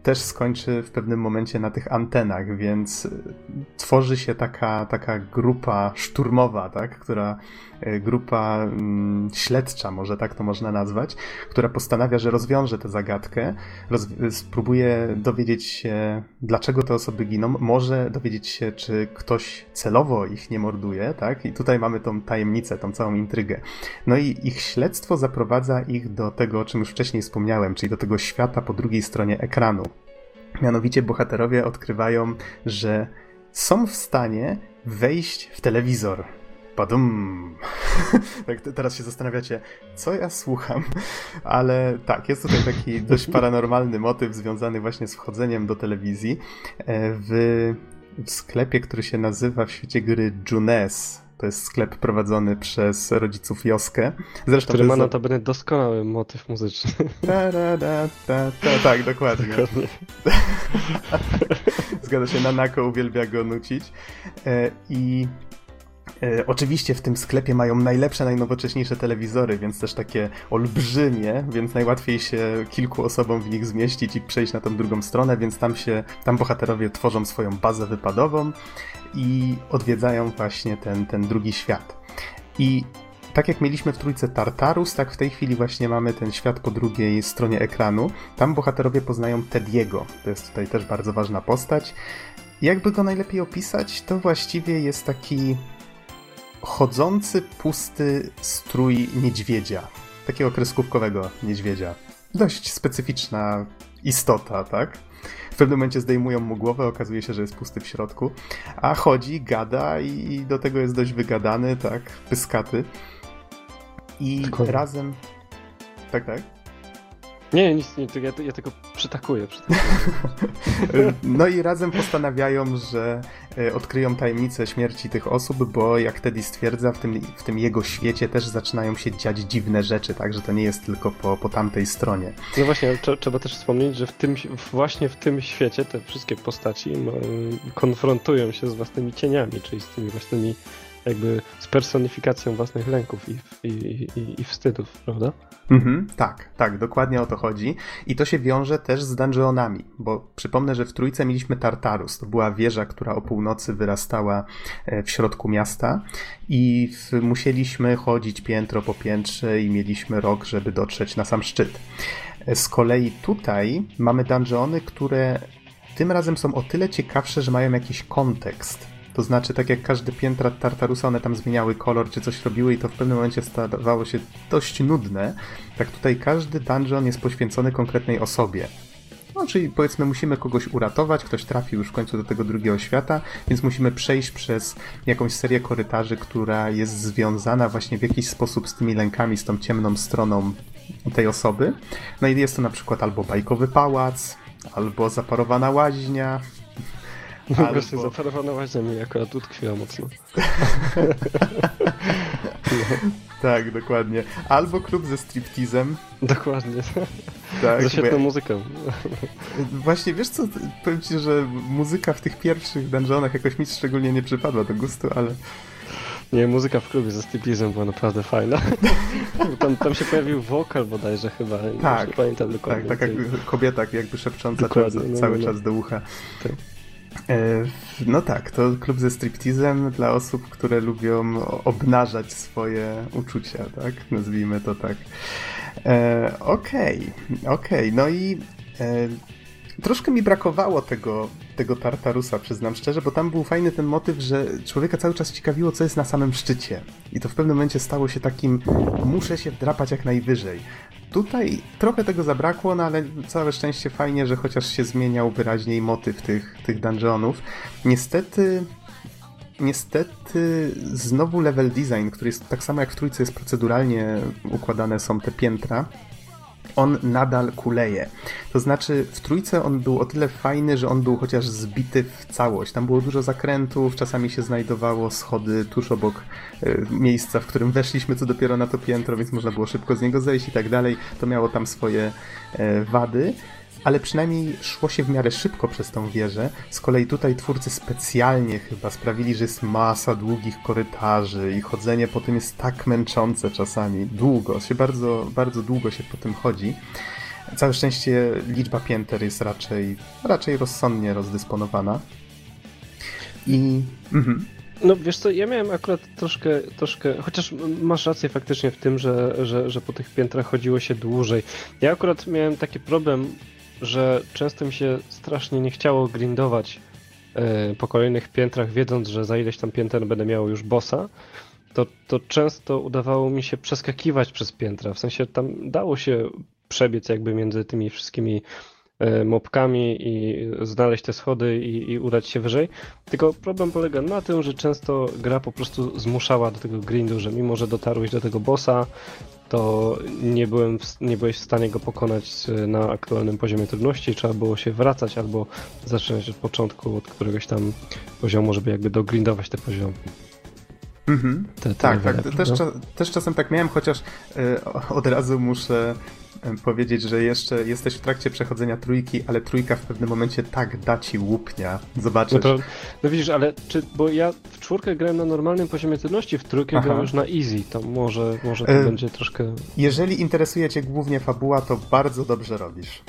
też skończy w pewnym momencie na tych antenach, więc tworzy się taka, taka grupa szturmowa, tak, która E, grupa mm, śledcza, może tak to można nazwać, która postanawia, że rozwiąże tę zagadkę, roz, spróbuje dowiedzieć się, dlaczego te osoby giną, może dowiedzieć się, czy ktoś celowo ich nie morduje, tak? I tutaj mamy tą tajemnicę, tą całą intrygę. No i ich śledztwo zaprowadza ich do tego, o czym już wcześniej wspomniałem, czyli do tego świata po drugiej stronie ekranu. Mianowicie bohaterowie odkrywają, że są w stanie wejść w telewizor, Padum. tak teraz się zastanawiacie, co ja słucham, ale tak, jest tutaj taki dość paranormalny motyw związany właśnie z wchodzeniem do telewizji e, w, w sklepie, który się nazywa w świecie gry Junes. To jest sklep prowadzony przez rodziców Joskę. Zresztą który ma notabene doskonały motyw muzyczny. Ta, ta, ta, ta, tak, dokładnie. dokładnie. Zgadza się, Nanako uwielbia go nucić. E, I oczywiście w tym sklepie mają najlepsze, najnowocześniejsze telewizory, więc też takie olbrzymie, więc najłatwiej się kilku osobom w nich zmieścić i przejść na tą drugą stronę, więc tam się, tam bohaterowie tworzą swoją bazę wypadową i odwiedzają właśnie ten, ten drugi świat. I tak jak mieliśmy w trójce Tartarus, tak w tej chwili właśnie mamy ten świat po drugiej stronie ekranu. Tam bohaterowie poznają Tediego. To jest tutaj też bardzo ważna postać. Jakby go najlepiej opisać, to właściwie jest taki chodzący, pusty strój niedźwiedzia. takiego kreskówkowego niedźwiedzia. Dość specyficzna istota, tak? W pewnym momencie zdejmują mu głowę, okazuje się, że jest pusty w środku, a chodzi, gada i do tego jest dość wygadany, tak, pyskaty. I razem... Tak, tak? Nie, nic, nie, ja, ja tylko przytakuję, przytakuję. No i razem postanawiają, że e, odkryją tajemnicę śmierci tych osób, bo jak Teddy stwierdza, w tym, w tym jego świecie też zaczynają się dziać dziwne rzeczy, tak, że to nie jest tylko po, po tamtej stronie. No właśnie, trzeba też wspomnieć, że w tym, właśnie w tym świecie te wszystkie postaci no, konfrontują się z własnymi cieniami, czyli z tymi własnymi jakby z personifikacją własnych lęków i, i, i, i wstydów, prawda? Mhm, tak, tak, dokładnie o to chodzi. I to się wiąże też z dungeonami, bo przypomnę, że w trójce mieliśmy Tartarus. To była wieża, która o północy wyrastała e, w środku miasta i w, musieliśmy chodzić piętro po piętrze i mieliśmy rok, żeby dotrzeć na sam szczyt. E, z kolei tutaj mamy dungeony, które tym razem są o tyle ciekawsze, że mają jakiś kontekst to znaczy, tak jak każde piętra Tartarusa, one tam zmieniały kolor czy coś robiły i to w pewnym momencie stawało się dość nudne. Tak tutaj każdy dungeon jest poświęcony konkretnej osobie. No, czyli powiedzmy, musimy kogoś uratować, ktoś trafił już w końcu do tego drugiego świata, więc musimy przejść przez jakąś serię korytarzy, która jest związana właśnie w jakiś sposób z tymi lękami, z tą ciemną stroną tej osoby. No i jest to na przykład albo bajkowy pałac, albo zaparowana łaźnia, Albo... Właśnie zaparowana łaźnia mi akurat utkwiła mocno. Tak, dokładnie. Albo klub ze striptizem. Dokładnie. Tak, ze świetną ja... muzyką. Właśnie, wiesz co, powiem ci, że muzyka w tych pierwszych dungeonach jakoś mi szczególnie nie przypadła do gustu, ale... Nie, muzyka w klubie ze striptizem była naprawdę fajna. Tam, tam się pojawił wokal bodajże chyba. Tak, nie pamiętam dokładnie. Tak, tak jak kobieta jakby szepcząca cały, no, cały no, no. czas do ucha. Tak. E, no tak, to klub ze striptizem dla osób, które lubią obnażać swoje uczucia, tak? Nazwijmy to tak. E, okej, okej, okay. no i e, troszkę mi brakowało tego, tego Tartarusa, przyznam szczerze, bo tam był fajny ten motyw, że człowieka cały czas ciekawiło, co jest na samym szczycie. I to w pewnym momencie stało się takim, muszę się wdrapać jak najwyżej. Tutaj trochę tego zabrakło, no ale całe szczęście fajnie, że chociaż się zmieniał wyraźniej motyw tych, tych dungeonów. Niestety Niestety znowu level design, który jest tak samo jak w trójce jest proceduralnie układane są te piętra, on nadal kuleje. To znaczy, w trójce on był o tyle fajny, że on był chociaż zbity w całość. Tam było dużo zakrętów, czasami się znajdowało schody tuż obok y, miejsca, w którym weszliśmy co dopiero na to piętro, więc można było szybko z niego zejść i tak dalej. To miało tam swoje y, wady ale przynajmniej szło się w miarę szybko przez tą wieżę. Z kolei tutaj twórcy specjalnie chyba sprawili, że jest masa długich korytarzy i chodzenie po tym jest tak męczące czasami. Długo, się bardzo, bardzo długo się po tym chodzi. Całe szczęście liczba pięter jest raczej, raczej rozsądnie rozdysponowana. I... Mhm. No wiesz co, ja miałem akurat troszkę, troszkę, chociaż masz rację faktycznie w tym, że, że, że po tych piętrach chodziło się dłużej. Ja akurat miałem taki problem że często mi się strasznie nie chciało grindować e, po kolejnych piętrach, wiedząc, że za ileś tam pięter będę miał już bossa, to, to często udawało mi się przeskakiwać przez piętra. W sensie tam dało się przebiec jakby między tymi wszystkimi mopkami i znaleźć te schody i, i, udać się wyżej. Tylko problem polega na tym, że często gra po prostu zmuszała do tego grindu, że mimo, że dotarłeś do tego bossa, to nie, byłem w, nie byłeś w stanie go pokonać na aktualnym poziomie trudności. Trzeba było się wracać albo zaczynać od początku, od któregoś tam poziomu, żeby jakby dogrindować te poziomy. Mhm. Te, te tak, tak. Też, też, czasem tak miałem, chociaż y, od razu muszę powiedzieć, że jeszcze jesteś w trakcie przechodzenia trójki, ale trójka w pewnym momencie tak da ci łupnia. Zobaczysz. No, to, no widzisz, ale czy, bo ja w czwórkę grałem na normalnym poziomie trudności, w trójkę grałem już na easy, to może, może to e, będzie troszkę... Jeżeli interesuje cię głównie fabuła, to bardzo dobrze robisz.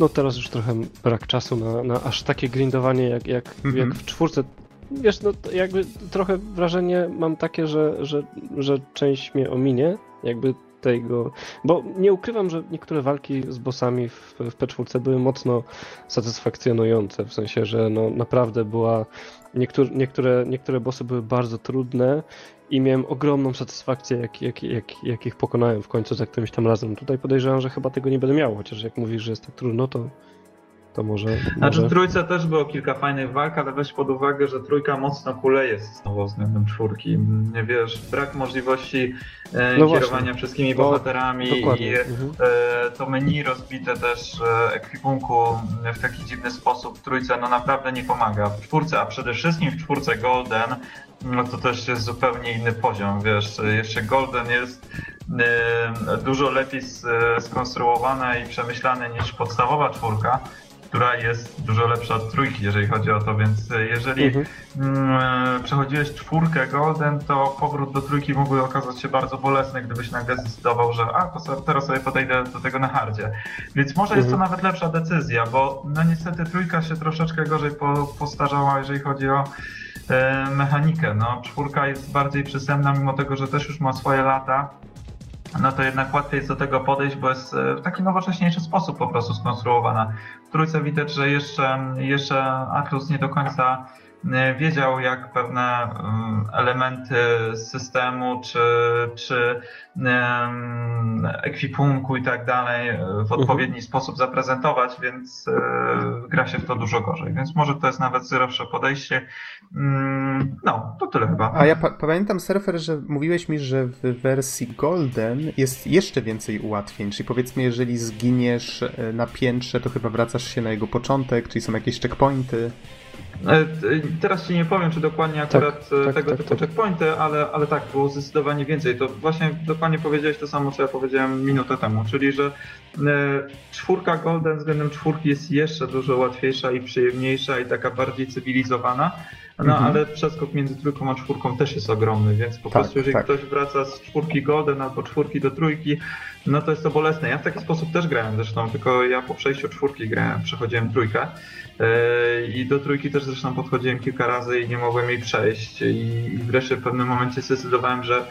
No teraz już trochę brak czasu na, na aż takie grindowanie jak, jak, mhm. jak w czwórce wiesz, no jakby trochę wrażenie mam takie, że, że, że część mnie ominie, jakby tego. Bo nie ukrywam, że niektóre walki z bossami w, w P4 były mocno satysfakcjonujące, w sensie, że no naprawdę była. Niektóre, niektóre, niektóre bossy były bardzo trudne i miałem ogromną satysfakcję, jak, jak, jak, jak ich pokonałem w końcu za którymś tam razem. Tutaj podejrzewam, że chyba tego nie będę miał, chociaż jak mówisz, że jest tak trudno, to to może... Znaczy w trójce też było kilka fajnych walk, ale weź pod uwagę, że trójka mocno kuleje znowu względem czwórki. Nie wiesz, brak możliwości e, no kierowania właśnie. wszystkimi bohaterami i mhm. e, to menu rozbite też e, ekwipunku w taki dziwny sposób w trójce no naprawdę nie pomaga. W czwórce, a przede wszystkim w czwórce Golden no to też jest zupełnie inny poziom, wiesz, jeszcze Golden jest e, dużo lepiej skonstruowane i przemyślane niż podstawowa czwórka, która jest dużo lepsza od trójki, jeżeli chodzi o to, więc e, jeżeli mhm. mm, przechodziłeś czwórkę Golden, to powrót do trójki mógłby okazać się bardzo bolesny, gdybyś nagle zdecydował, że a, to teraz sobie podejdę do tego na hardzie. Więc może mhm. jest to mhm. nawet lepsza decyzja, bo no niestety trójka się troszeczkę gorzej po, postarzała, jeżeli chodzi o e, mechanikę. No, czwórka jest bardziej przystępna, mimo tego, że też już ma swoje lata no to jednak łatwiej jest do tego podejść, bo jest e, w taki nowocześniejszy sposób po prostu skonstruowana. W trójce widać, że jeszcze, jeszcze Atlus nie do końca wiedział, jak pewne e, elementy systemu czy, czy ekwipunku i tak dalej w mhm. odpowiedni sposób zaprezentować, więc gra się w to dużo gorzej. Więc może to jest nawet zdrowsze podejście. Mm, no, to tyle chyba. A ja pa pamiętam, surfer, że mówiłeś mi, że w wersji Golden jest jeszcze więcej ułatwień. Czyli powiedzmy, jeżeli zginiesz e, na piętrze, to chyba wracasz się na jego początek, czyli są jakieś checkpointy. E, teraz ci nie powiem, czy dokładnie tak, akurat tak, tak, tego tak, typu tak. checkpointy, ale, ale tak, było zdecydowanie więcej. To właśnie dokładnie powiedziałeś to samo, co ja powiedziałem minutę temu, czyli że czwórka Golden względem czwórki jest jeszcze dużo łatwiejsza i przyjemniejsza i taka bardziej cywilizowana. No mhm. ale przeskok między trójką a czwórką też jest ogromny, więc po tak, prostu jeżeli ktoś wraca z czwórki Golden albo czwórki do trójki, no to jest to bolesne. Ja w taki sposób też grałem zresztą, tylko ja po przejściu czwórki grałem, przechodziłem trójkę i do trójki też zresztą podchodziłem kilka razy i nie mogłem jej przejść i wreszcie w pewnym momencie zdecydowałem, że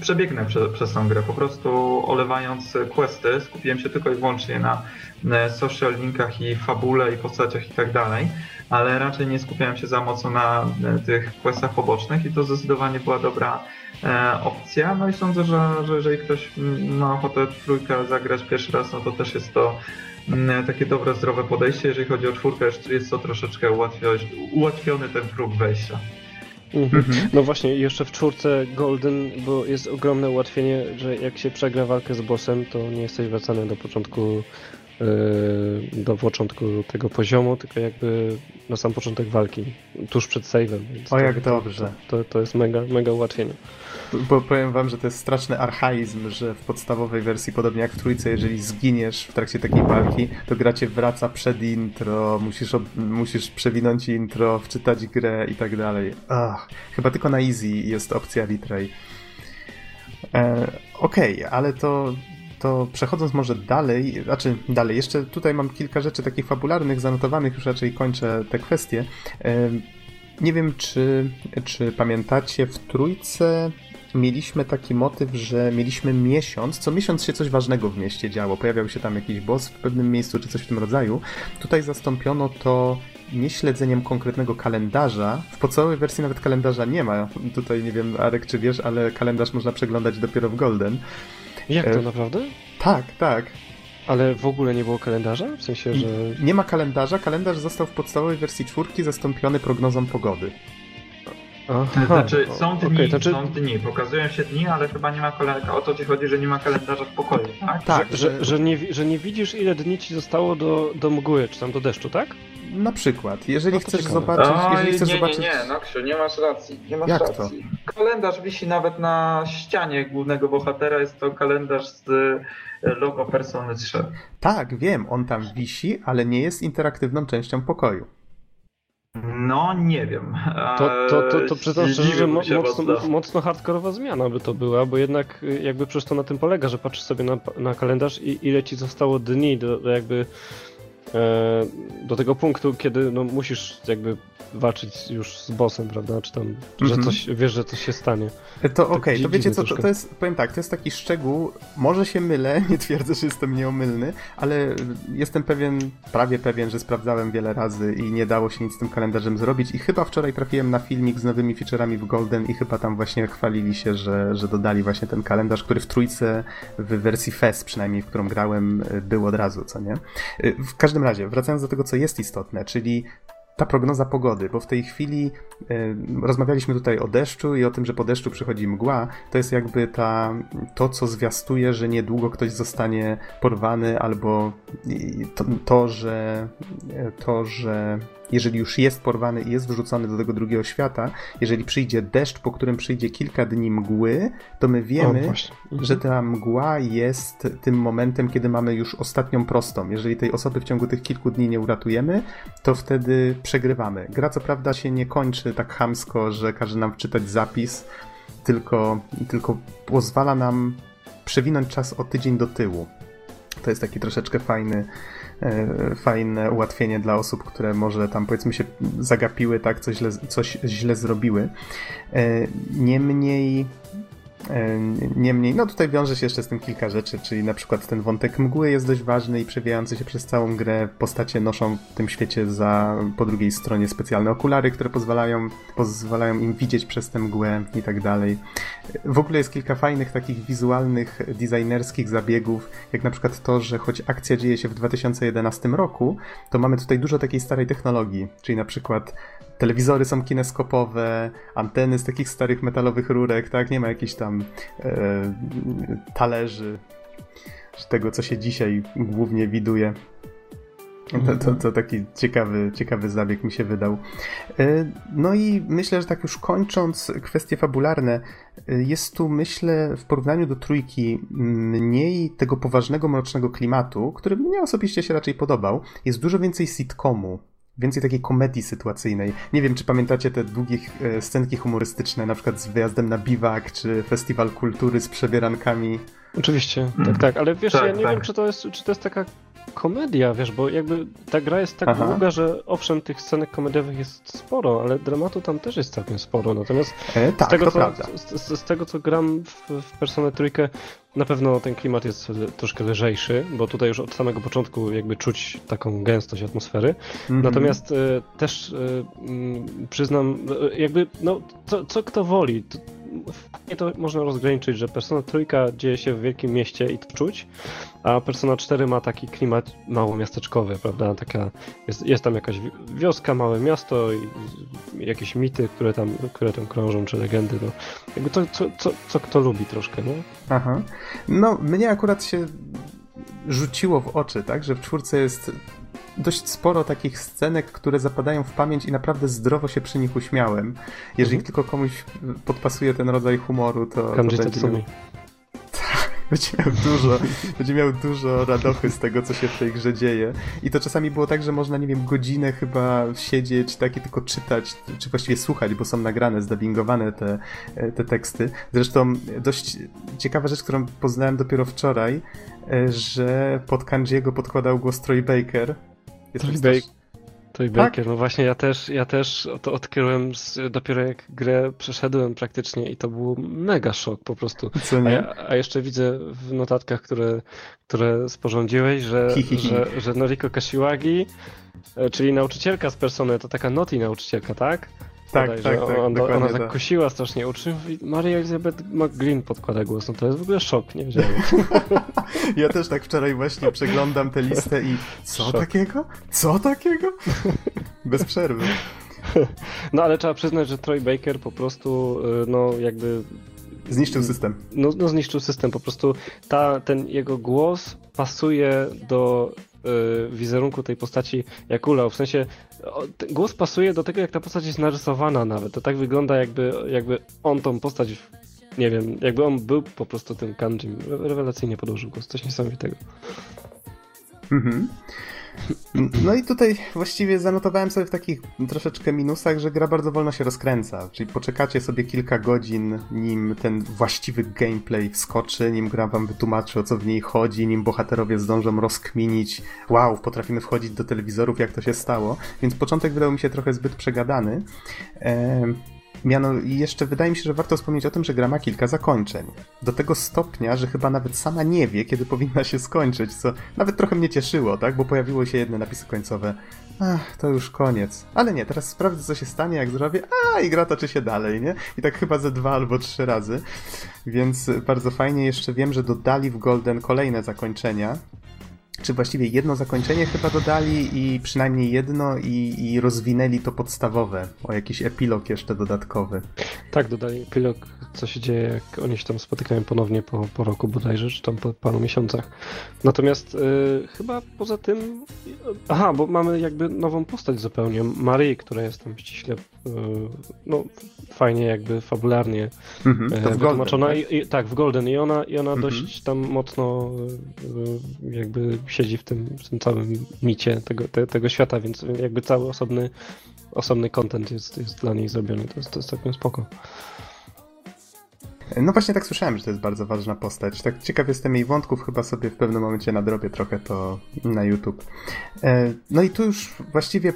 przebiegnę prze, przez tą grę. Po prostu olewając questy, skupiłem się tylko i wyłącznie na social linkach i fabule i postaciach i tak dalej ale raczej nie skupiałem się za mocno na e, tych questach pobocznych i to zdecydowanie była dobra e, opcja. No i sądzę, że, że jeżeli ktoś ma ochotę trójkę zagrać pierwszy raz, no to też jest to takie dobre, zdrowe podejście. Jeżeli chodzi o czwórkę, jest to troszeczkę ułatwiony ten próg wejścia. Mhm. mhm. No właśnie, jeszcze w czwórce Golden, bo jest ogromne ułatwienie, że jak się przegra walkę z bossem, to nie jesteś wracany do początku Yy, do początku tego poziomu, tylko jakby na sam początek walki, tuż przed save'em. O, jak to, dobrze. To, to jest mega, mega ułatwienie. Bo powiem wam, że to jest straszny archaizm, że w podstawowej wersji, podobnie jak w trójce, jeżeli zginiesz w trakcie takiej walki, to gra cię wraca przed intro, musisz, musisz przewinąć intro, wczytać grę i tak dalej. Chyba tylko na easy jest opcja retry. E, Okej, okay, ale to to przechodząc może dalej, znaczy dalej, jeszcze tutaj mam kilka rzeczy takich fabularnych, zanotowanych, już raczej kończę te kwestie. Nie wiem, czy, czy pamiętacie, w trójce mieliśmy taki motyw, że mieliśmy miesiąc, co miesiąc się coś ważnego w mieście działo. Pojawiał się tam jakiś boss w pewnym miejscu, czy coś w tym rodzaju. Tutaj zastąpiono to nie śledzeniem konkretnego kalendarza. W podstawowej wersji nawet kalendarza nie ma. Tutaj nie wiem, Arek, czy wiesz, ale kalendarz można przeglądać dopiero w Golden. Jak to e, naprawdę? Tak, tak. Ale w ogóle nie było kalendarza? W sensie, że. Nie ma kalendarza. Kalendarz został w podstawowej wersji czwórki zastąpiony prognozą pogody. Aha, znaczy są dni, okay, znaczy... są dni, pokazują się dni, ale chyba nie ma kalendarza. O to ci chodzi, że nie ma kalendarza w pokoju, tak? Tak, że, że, że, nie, że nie widzisz ile dni ci zostało do, do mgły, czy tam do deszczu, tak? Na przykład, jeżeli no chcesz ciekawe. zobaczyć... jeżeli chcesz nie, zobaczyć... nie, nie, Noksiu, nie masz racji. Nie masz Jak racji. To? Kalendarz wisi nawet na ścianie głównego bohatera, jest to kalendarz z e, logo Persony 3. Tak, wiem, on tam wisi, ale nie jest interaktywną częścią pokoju. No, nie wiem. To, to, to, to przyznam szczerze, że mocno, mocno hardkorowa zmiana by to była, bo jednak y, jakby przecież to na tym polega, że patrzysz sobie na, na kalendarz i ile ci zostało dni do, do jakby do tego punktu, kiedy no, musisz jakby walczyć już z bossem, prawda? Czy tam, że mhm. coś, wiesz, że coś się stanie. To tak okej, okay, to wiecie co, to, to, jest, powiem tak, to jest taki szczegół, może się mylę, nie twierdzę, że jestem nieomylny, ale jestem pewien, prawie pewien, że sprawdzałem wiele razy i nie dało się nic z tym kalendarzem zrobić i chyba wczoraj trafiłem na filmik z nowymi featureami w Golden i chyba tam właśnie chwalili się, że, że dodali właśnie ten kalendarz, który w trójce w wersji FES przynajmniej, w którą grałem, był od razu, co nie? W każdym razie, wracając do tego, co jest istotne, czyli ta prognoza pogody, bo w tej chwili rozmawialiśmy tutaj o deszczu i o tym, że po deszczu przychodzi mgła, to jest jakby ta, to, co zwiastuje, że niedługo ktoś zostanie porwany, albo to, to że, to, że jeżeli już jest porwany i jest wrzucony do tego drugiego świata, jeżeli przyjdzie deszcz, po którym przyjdzie kilka dni mgły, to my wiemy, o, mhm. że ta mgła jest tym momentem, kiedy mamy już ostatnią prostą. Jeżeli tej osoby w ciągu tych kilku dni nie uratujemy, to wtedy przegrywamy. Gra co prawda się nie kończy tak hamsko, że każe nam wczytać zapis, tylko, tylko pozwala nam przewinąć czas o tydzień do tyłu. To jest taki troszeczkę fajny, E, fajne ułatwienie dla osób, które może tam powiedzmy się zagapiły, tak, coś źle, coś źle zrobiły. E, niemniej niemniej, no tutaj wiąże się jeszcze z tym kilka rzeczy, czyli na przykład ten wątek mgły jest dość ważny i przewijający się przez całą grę. Postacie noszą w tym świecie za po drugiej stronie specjalne okulary, które pozwalają, pozwalają im widzieć przez tę mgłę i tak dalej. W ogóle jest kilka fajnych takich wizualnych, designerskich zabiegów, jak na przykład to, że choć akcja dzieje się w 2011 roku, to mamy tutaj dużo takiej starej technologii, czyli na przykład telewizory są kineskopowe, anteny z takich starych metalowych rurek, tak? Nie ma jakichś tam e, talerzy, czy tego, co się dzisiaj głównie widuje. To, to, to, taki ciekawy, ciekawy zabieg mi się wydał. E, no i myślę, że tak już kończąc kwestie fabularne, e, jest tu, myślę, w porównaniu do trójki mniej tego poważnego, mrocznego klimatu, który mnie osobiście się raczej podobał. Jest dużo więcej sitcomu więcej takiej komedii sytuacyjnej. Nie wiem, czy pamiętacie te długie e, scenki humorystyczne, na przykład z wyjazdem na biwak, czy festiwal kultury z przebierankami. Oczywiście, tak, tak, ale wiesz, tak, ja nie tak. wiem, czy to, jest, czy to jest taka komedia, wiesz, bo jakby ta gra jest tak Aha. długa, że owszem, tych scenek komediowych jest sporo, ale dramatu tam też jest całkiem sporo, natomiast e, tak, z, tego, co, z, z, tego, co gram w, w Personę Trójkę, na pewno ten klimat jest troszkę lżejszy, bo tutaj już od samego początku jakby czuć taką gęstość atmosfery. Mm -hmm. Natomiast y, też y, y, przyznam, jakby, no, co, co kto woli. To, nie to można rozgraniczyć, że Persona Trójka dzieje się w wielkim mieście i to czuć, a Persona 4 ma taki klimat mało miasteczkowy, prawda? Taka, jest, jest tam jakaś wioska, małe miasto i jakieś mity, które tam, które tam krążą, czy legendy, no. Jakby to, co, co, co kto lubi troszkę, no. Aha. No, mnie akurat się rzuciło w oczy, tak, że w czwórce jest dość sporo takich scenek, które zapadają w pamięć i naprawdę zdrowo się przy nich uśmiałem. Jeżeli mhm. tylko komuś podpasuje ten rodzaj humoru, to, to będzie miał... Tak, będzie miał dużo, będzie miał dużo radochy z tego, co się w tej grze dzieje. I to czasami było tak, że można, nie wiem, godzinę chyba siedzieć tak i tylko czytać, czy właściwie słuchać, bo są nagrane, zdubbingowane te, te teksty. Zresztą dość ciekawa rzecz, którą poznałem dopiero wczoraj, e, że pod Kanjiego podkładał głos Troy Baker, Toy, ba Baker, tak? no właśnie ja też, ja też to odkryłem z, dopiero jak grę przeszedłem praktycznie i to był mega szok po prostu. Co nie? A, a jeszcze widzę w notatkach, które, które sporządziłeś, że, że, że Noriko Kashiwagi, e, czyli nauczycielka z Persony, to taka Noti nauczycielka, tak? Tak, tak, tak, on, ona tak kosiła strasznie uczniów i Maria Elizabeth McGreen podkłada głos. No to jest w ogóle szok, nie wiedziałem. ja też tak wczoraj właśnie przeglądam tę listę i co szok. takiego? Co takiego? Bez przerwy. No ale trzeba przyznać, że Troy Baker po prostu, y, no jakby Zniszczył system. No, no zniszczył system. Po prostu ta, ten jego głos pasuje do y, wizerunku tej postaci jak ulał. W sensie głos pasuje do tego, jak ta postać jest narysowana nawet. To tak wygląda, jakby, jakby on tą postać, nie wiem, jakby on był po prostu tym kanjim. Rewelacyjnie podłożył głos, coś niesamowitego. Mhm. No i tutaj właściwie zanotowałem sobie w takich troszeczkę minusach, że gra bardzo wolno się rozkręca. Czyli poczekacie sobie kilka godzin, nim ten właściwy gameplay wskoczy, nim gra wam wytłumaczy o co w niej chodzi, nim bohaterowie zdążą rozkminić. Wow, potrafimy wchodzić do telewizorów, jak to się stało. Więc początek wydał mi się trochę zbyt przegadany. Ehm, Miano, i jeszcze wydaje mi się, że warto wspomnieć o tym, że gra ma kilka zakończeń. Do tego stopnia, że chyba nawet sama nie wie, kiedy powinna się skończyć, co nawet trochę mnie cieszyło, tak? Bo pojawiło się jedne napisy końcowe. Ach, to już koniec. Ale nie, teraz sprawdzę, co się stanie, jak zrobię. A, i gra toczy się dalej, nie? I tak chyba ze dwa albo trzy razy. Więc bardzo fajnie. Jeszcze wiem, że dodali w Golden kolejne zakończenia czy właściwie jedno zakończenie chyba dodali i przynajmniej jedno i, i rozwinęli to podstawowe, o jakiś epilog jeszcze dodatkowy. Tak, dodali epilog, co się dzieje, jak oni się tam spotykają ponownie po, po roku bodajże, czy tam po paru miesiącach. Natomiast y, chyba poza tym, aha, bo mamy jakby nową postać zupełnie, Marie, która jest tam ściśle, y, no fajnie jakby fabularnie mhm, to w wytłumaczona. Golden, tak? I, i, tak, w Golden i ona, i ona mhm. dość tam mocno y, jakby siedzi w tym, w tym całym micie tego, te, tego świata, więc jakby cały osobny, osobny content jest, jest dla niej zrobiony. To jest, to jest całkiem spoko. No właśnie tak słyszałem, że to jest bardzo ważna postać. Tak ciekaw jestem jej wątków, chyba sobie w pewnym momencie nadrobię trochę to na YouTube. E, no i tu już właściwie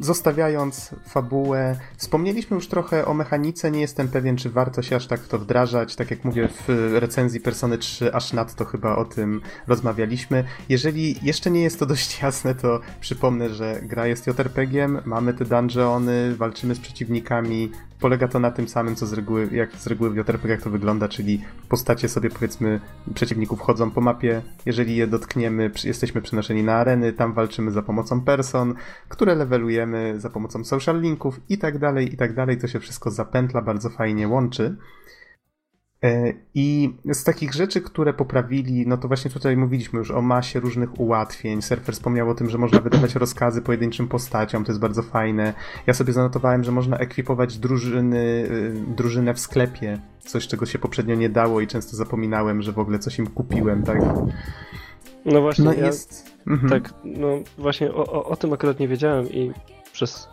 zostawiając fabułę, wspomnieliśmy już trochę o mechanice, nie jestem pewien, czy warto się aż tak w to wdrażać. Tak jak mówię, w recenzji Persony 3 aż nadto chyba o tym rozmawialiśmy. Jeżeli jeszcze nie jest to dość jasne, to przypomnę, że gra jest JRPG-iem, mamy te dungeony, walczymy z przeciwnikami, polega to na tym samym, co z reguły, jak z reguły w JRPG jak to wygląda, czyli postacie sobie powiedzmy przeciwników chodzą po mapie, jeżeli je dotkniemy, jesteśmy przenoszeni na areny, tam walczymy za pomocą person, które levelujemy za pomocą social linków i tak dalej, i tak dalej, to się wszystko zapętla, bardzo fajnie łączy. E, I z takich rzeczy, które poprawili, no to właśnie tutaj mówiliśmy już o masie różnych ułatwień. Surfer wspomniał o tym, że można wydawać rozkazy pojedynczym postaciom, to jest bardzo fajne. Ja sobie zanotowałem, że można ekwipować drużyny, y, drużynę w sklepie, coś czego się poprzednio nie dało i często zapominałem, że w ogóle coś im kupiłem, tak? No właśnie, no ja, jest... Mhm. tak, no właśnie o, o, o tym akurat nie wiedziałem i przez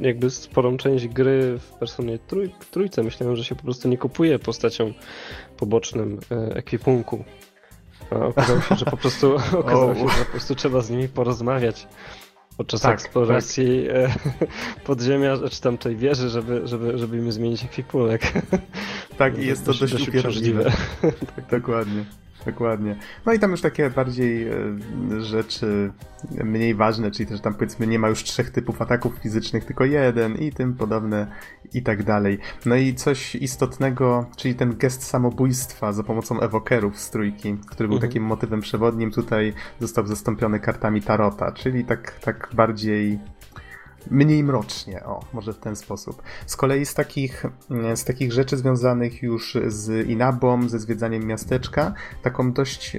jakby sporą część gry w personie trój, trójce myślałem, że się po prostu nie kupuje postacią pobocznym e, ekwipunku. A okazało się, że po prostu okazało się, że po prostu trzeba z nimi porozmawiać podczas tak, eksploracji tak. podziemia, czy tam tej wieży, żeby, żeby, żeby im zmienić ekwipunek. Tak, i jest to dość, dość upierdliwe. tak, dokładnie. Dokładnie. No i tam już takie bardziej e, rzeczy mniej ważne, czyli też tam powiedzmy nie ma już trzech typów ataków fizycznych, tylko jeden i tym podobne i tak dalej. No i coś istotnego, czyli ten gest samobójstwa za pomocą ewokerów z trójki, który był mhm. takim motywem przewodnim, tutaj został zastąpiony kartami Tarota, czyli tak, tak bardziej mniej mrocznie, o, może w ten sposób. Z kolei z takich, z takich rzeczy związanych już z Inabą, ze zwiedzaniem miasteczka, taką dość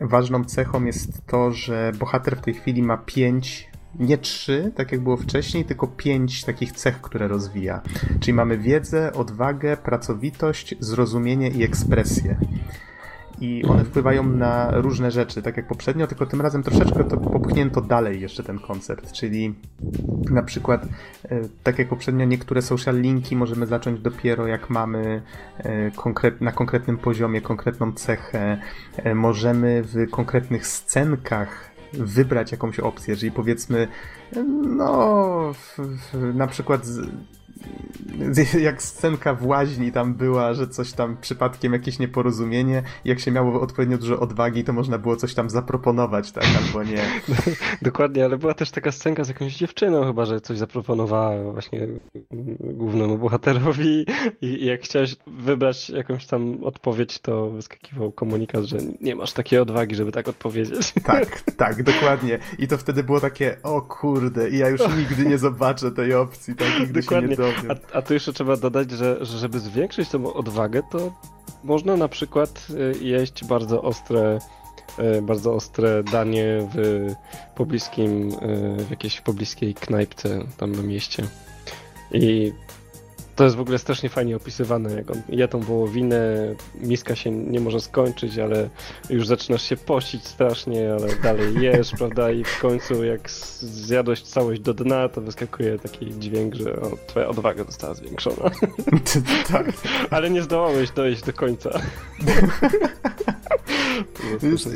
ważną cechą jest to, że bohater w tej chwili ma pięć nie trzy, tak jak było wcześniej, tylko pięć takich cech, które rozwija. Czyli mamy wiedzę, odwagę, pracowitość, zrozumienie i ekspresję i one wpływają na różne rzeczy, tak jak poprzednio, tylko tym razem troszeczkę to popchnięto dalej jeszcze ten koncept, czyli na przykład e, tak jak poprzednio niektóre social linki możemy zacząć dopiero jak mamy e, konkret, na konkretnym poziomie konkretną cechę, e, możemy w konkretnych scenkach wybrać jakąś opcję, jeżeli powiedzmy no na przykład jak scenka w łaźni tam była, że coś tam przypadkiem jakieś nieporozumienie, jak się miało odpowiednio dużo odwagi, to można było coś tam zaproponować, tak, albo nie. Dokładnie, ale była też taka scenka z jakąś dziewczyną chyba, że coś zaproponowała właśnie głównemu bohaterowi i jak chciałeś wybrać jakąś tam odpowiedź, to wyskakiwał komunikat, że nie masz takiej odwagi, żeby tak odpowiedzieć. Tak, tak, dokładnie. I to wtedy było takie, o kurde, i ja już nigdy nie zobaczę tej opcji, tak, nigdy dokładnie. się nie a, a tu jeszcze trzeba dodać, że, że żeby zwiększyć tą odwagę, to można na przykład y, jeść bardzo ostre y, bardzo ostre danie w pobliskim, y, w jakiejś pobliskiej knajpce tam na mieście. I To jest w ogóle strasznie fajnie opisywane, jak on je tą wołowinę, miska się nie może skończyć, ale już zaczynasz się posić strasznie, ale dalej jesz, prawda, i w końcu jak zjadłeś całość do dna, to wyskakuje taki dźwięk, że o, twoja odwaga została zwiększona. tak. ale nie zdołałeś dojść do końca. jest,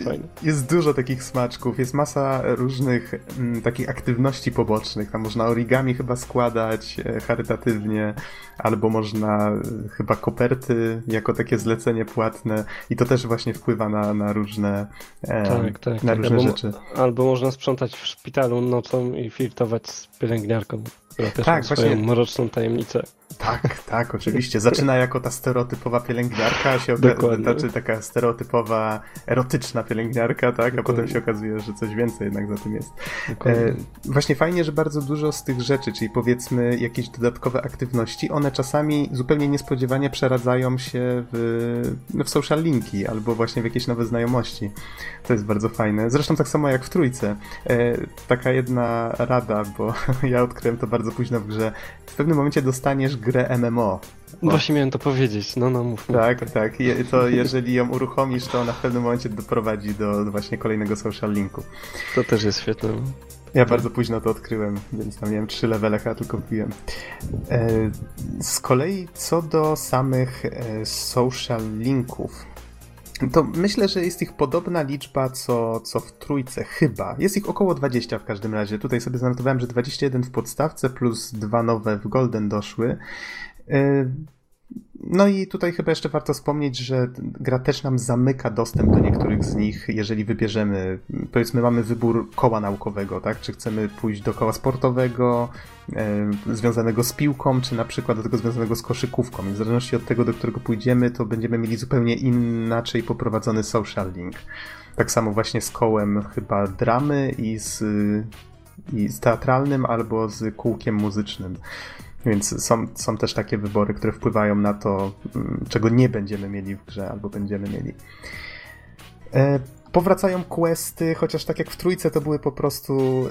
jest, dużo takich smaczków, jest masa różnych m, mm, takich aktywności pobocznych. Tam można origami chyba składać e, charytatywnie, albo można e, chyba koperty jako takie zlecenie płatne i to też właśnie wpływa na, na różne, e, tak, tak, na tak. różne albo, rzeczy. Albo można sprzątać w szpitalu nocą i flirtować z pielęgniarką, która też tak, ma swoją właśnie... mroczną tajemnicę. Tak, tak, oczywiście. Zaczyna jako ta stereotypowa pielęgniarka, się okaże, znaczy taka stereotypowa, erotyczna pielęgniarka, tak, a potem się okazuje, że coś więcej jednak za tym jest. E, właśnie fajnie, że bardzo dużo z tych rzeczy, czyli powiedzmy jakieś dodatkowe aktywności, one czasami zupełnie niespodziewanie przeradzają się w, w social linki albo właśnie w jakieś nowe znajomości. To jest bardzo fajne. Zresztą tak samo jak w trójce. E, taka jedna rada, bo ja odkryłem to bardzo późno w grze. W pewnym momencie dostaniesz grę MMO. Właśnie miałem to powiedzieć, no no mów. Tak, tak. Je, to jeżeli ją uruchomisz, to ona w pewnym momencie doprowadzi do właśnie kolejnego social linku. To też jest świetne. Ja bardzo późno to odkryłem, więc tam miałem trzy levele, chyba tylko wbiłem. E, z kolei co do samych e, social linków, to myślę, że jest ich podobna liczba co, co w trójce, chyba. Jest ich około 20 w każdym razie. Tutaj sobie zanotowałem, że 21 w podstawce plus dwa nowe w Golden doszły. No i tutaj chyba jeszcze warto wspomnieć, że gra też nam zamyka dostęp do niektórych z nich, jeżeli wybierzemy, powiedzmy mamy wybór koła naukowego, tak? Czy chcemy pójść do koła sportowego, e, związanego z piłką, czy na przykład do tego związanego z koszykówką. I w zależności od tego, do którego pójdziemy, to będziemy mieli zupełnie inaczej poprowadzony social link. Tak samo właśnie z kołem chyba dramy i z, i z teatralnym albo z kółkiem muzycznym. Więc są, są też takie wybory, które wpływają na to, mm, czego nie będziemy mieli w grze, albo będziemy mieli. E, powracają questy, chociaż tak jak w trójce to były po prostu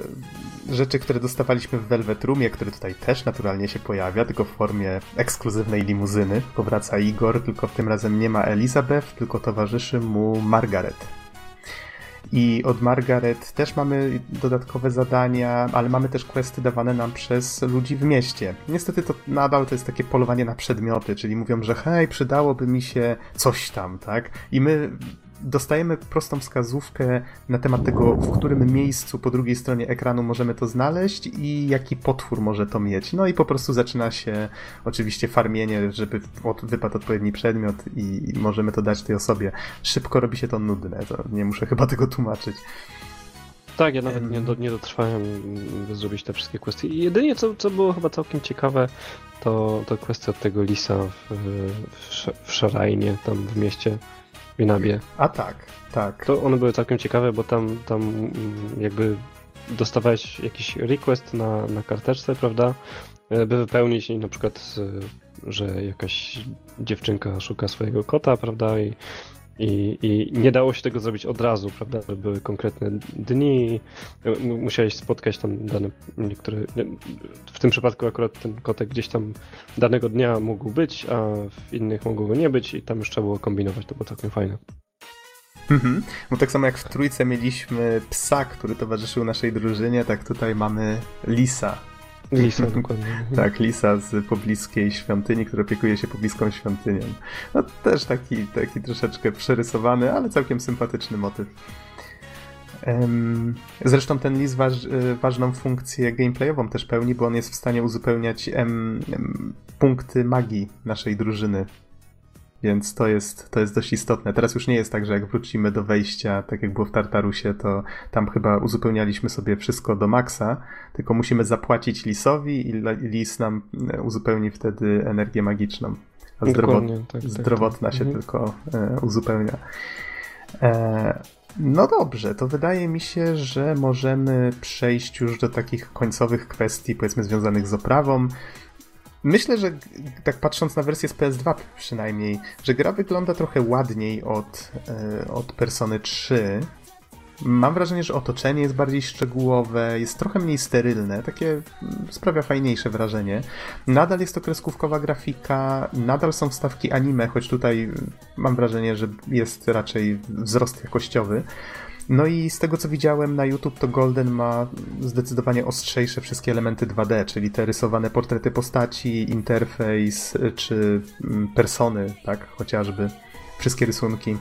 rzeczy, które dostawaliśmy w Velvet Roomie, które tutaj też naturalnie się pojawia, tylko w formie ekskluzywnej limuzyny. Powraca Igor, tylko w tym razem nie ma Elizabeth, tylko towarzyszy mu Margaret. I od Margaret też mamy dodatkowe zadania, ale mamy też questy dawane nam przez ludzi w mieście. Niestety to nadal to jest takie polowanie na przedmioty, czyli mówią, że hej, przydałoby mi się coś tam, tak? I my dostajemy prostą wskazówkę na temat tego, w którym miejscu po drugiej stronie ekranu możemy to znaleźć i jaki potwór może to mieć. No i po prostu zaczyna się oczywiście farmienie, żeby wypadł odpowiedni przedmiot i możemy to dać tej osobie. Szybko robi się to nudne, to nie muszę chyba tego tłumaczyć. Tak, ja nawet nie, do, nie dotrwałem, by zrobić te wszystkie kwestie. I jedynie co, co było chyba całkiem ciekawe, to, to kwestia od tego lisa w, w, w Szarajnie, tam w mieście Winabie. A tak, tak. To one były całkiem ciekawe, bo tam, tam mm, jakby dostawałeś jakiś request na, na karteczce, prawda? E, by wypełnić na przykład, że jakaś dziewczynka szuka swojego kota, prawda? I i, I, nie dało się tego zrobić od razu, prawda? Były konkretne dni, musiałeś spotkać tam dane niektóre. W tym przypadku akurat ten kotek gdzieś tam danego dnia mógł być, a w innych mogło go nie być, i tam już trzeba było kombinować, to było całkiem fajne. Mhm. Bo tak samo jak w trójce mieliśmy psa, który towarzyszył naszej drużynie, tak tutaj mamy lisa, Lisa, dokładnie. tak, Lisa z pobliskiej świątyni, która opiekuje się pobliską świątynią. No też taki, taki troszeczkę przerysowany, ale całkiem sympatyczny motyw. Zresztą ten Lis waż, y, ważną funkcję gameplayową też pełni, bo on jest w stanie uzupełniać em, punkty magii naszej drużyny więc to jest, to jest dość istotne. Teraz już nie jest tak, że jak wrócimy do wejścia, tak jak było w Tartarusie, to tam chyba uzupełnialiśmy sobie wszystko do maksa, tylko musimy zapłacić lisowi i lis nam e, uzupełni wtedy energię magiczną. A zdrowot, tak, tak, zdrowotna tak, się mhm. tylko e, uzupełnia. E, no dobrze, to wydaje mi się, że możemy przejść już do takich końcowych kwestii, powiedzmy, związanych z oprawą. Myślę, że tak patrząc na wersję z PS2 przynajmniej, że gra wygląda trochę ładniej od, e, od Persony 3. Mam wrażenie, że otoczenie jest bardziej szczegółowe, jest trochę mniej sterylne, takie mm, sprawia fajniejsze wrażenie. Nadal jest to kreskówkowa grafika, nadal są wstawki anime, choć tutaj mm, mam wrażenie, że jest raczej wzrost jakościowy. No i z tego co widziałem na YouTube, to Golden ma zdecydowanie ostrzejsze wszystkie elementy 2D, czyli te rysowane portrety postaci, interfejs czy mm, persony, tak, chociażby. Wszystkie rysunki.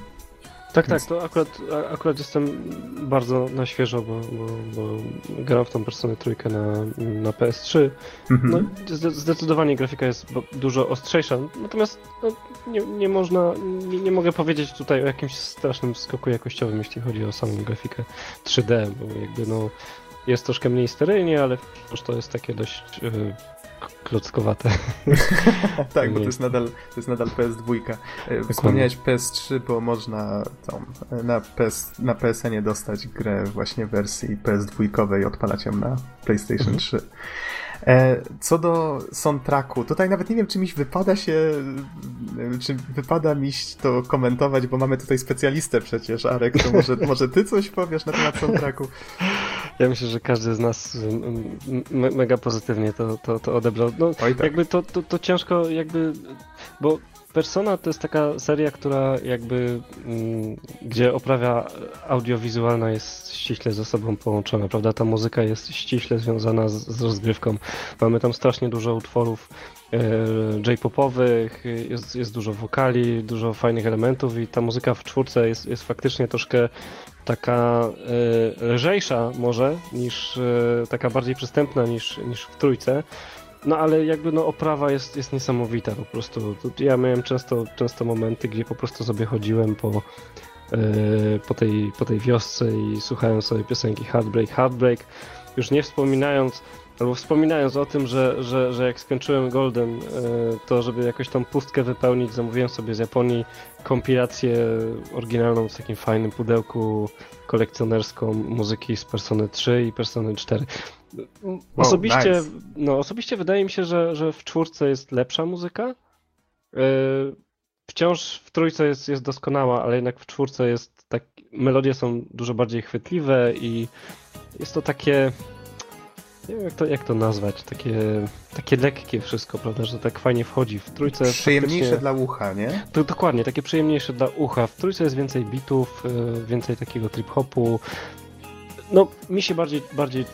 Tak, tak, to akurat, akurat jestem bardzo na świeżo, bo, bo, bo gram w tą Personę trójkę na, na PS3. Mhm. No, zdecydowanie grafika jest dużo ostrzejsza, natomiast no, nie, nie można, nie, nie, mogę powiedzieć tutaj o jakimś strasznym skoku jakościowym, jeśli chodzi o samą grafikę 3D, bo jakby no jest troszkę mniej sterylnie, ale wciąż to jest takie dość yy, klockowate. tak, bo to jest nadal, to jest nadal PS2. E, wspomniałeś PS3, bo można tą, na, PS, na PSN-ie dostać grę właśnie w wersji PS2 i odpalać ją na PlayStation mhm. 3. E, co do soundtracku, tutaj nawet nie wiem, czy mi wypada się, czy wypada mi to komentować, bo mamy tutaj specjalistę przecież, Arek, to może, może ty coś powiesz na temat soundtracku? Ja myślę, że każdy z nas me mega pozytywnie to, to, to odebrał. No, Oj, tak. jakby to, to, to ciężko jakby, bo Persona to jest taka seria, która jakby, mm, gdzie oprawia audiowizualna jest ściśle ze sobą połączona, prawda? Ta muzyka jest ściśle związana z, z rozgrywką. Mamy tam strasznie dużo utworów e, J-popowych, jest, jest dużo wokali, dużo fajnych elementów i ta muzyka w czwórce jest, jest faktycznie troszkę taka e, lżejsza może, niż e, taka bardziej przystępna niż, niż w trójce. No ale jakby no oprawa jest, jest niesamowita po prostu. Ja miałem często, często momenty, gdzie po prostu sobie chodziłem po, yy, po, tej, po tej wiosce i słuchałem sobie piosenki Heartbreak, Heartbreak. Już nie wspominając, albo wspominając o tym, że, że, że jak skończyłem Golden, yy, to żeby jakoś tą pustkę wypełnić, zamówiłem sobie z Japonii kompilację oryginalną w takim fajnym pudełku kolekcjonerską muzyki z Persony 3 i Persony 4. Osobiście, nice. no, osobiście wydaje mi się, że, że w czwórce jest lepsza muzyka. E, wciąż w trójce jest, jest doskonała, ale jednak w czwórce jest tak. Melodie są dużo bardziej chwytliwe i jest to takie. Nie wiem jak to, jak to nazwać, takie, takie lekkie wszystko, prawda, że tak fajnie wchodzi. W trójce. Przyjemniejsze dla ucha, nie? To, dokładnie, takie przyjemniejsze dla ucha. W trójce jest więcej bitów, e, więcej takiego trip-hopu. No, mi się bardziej, bardziej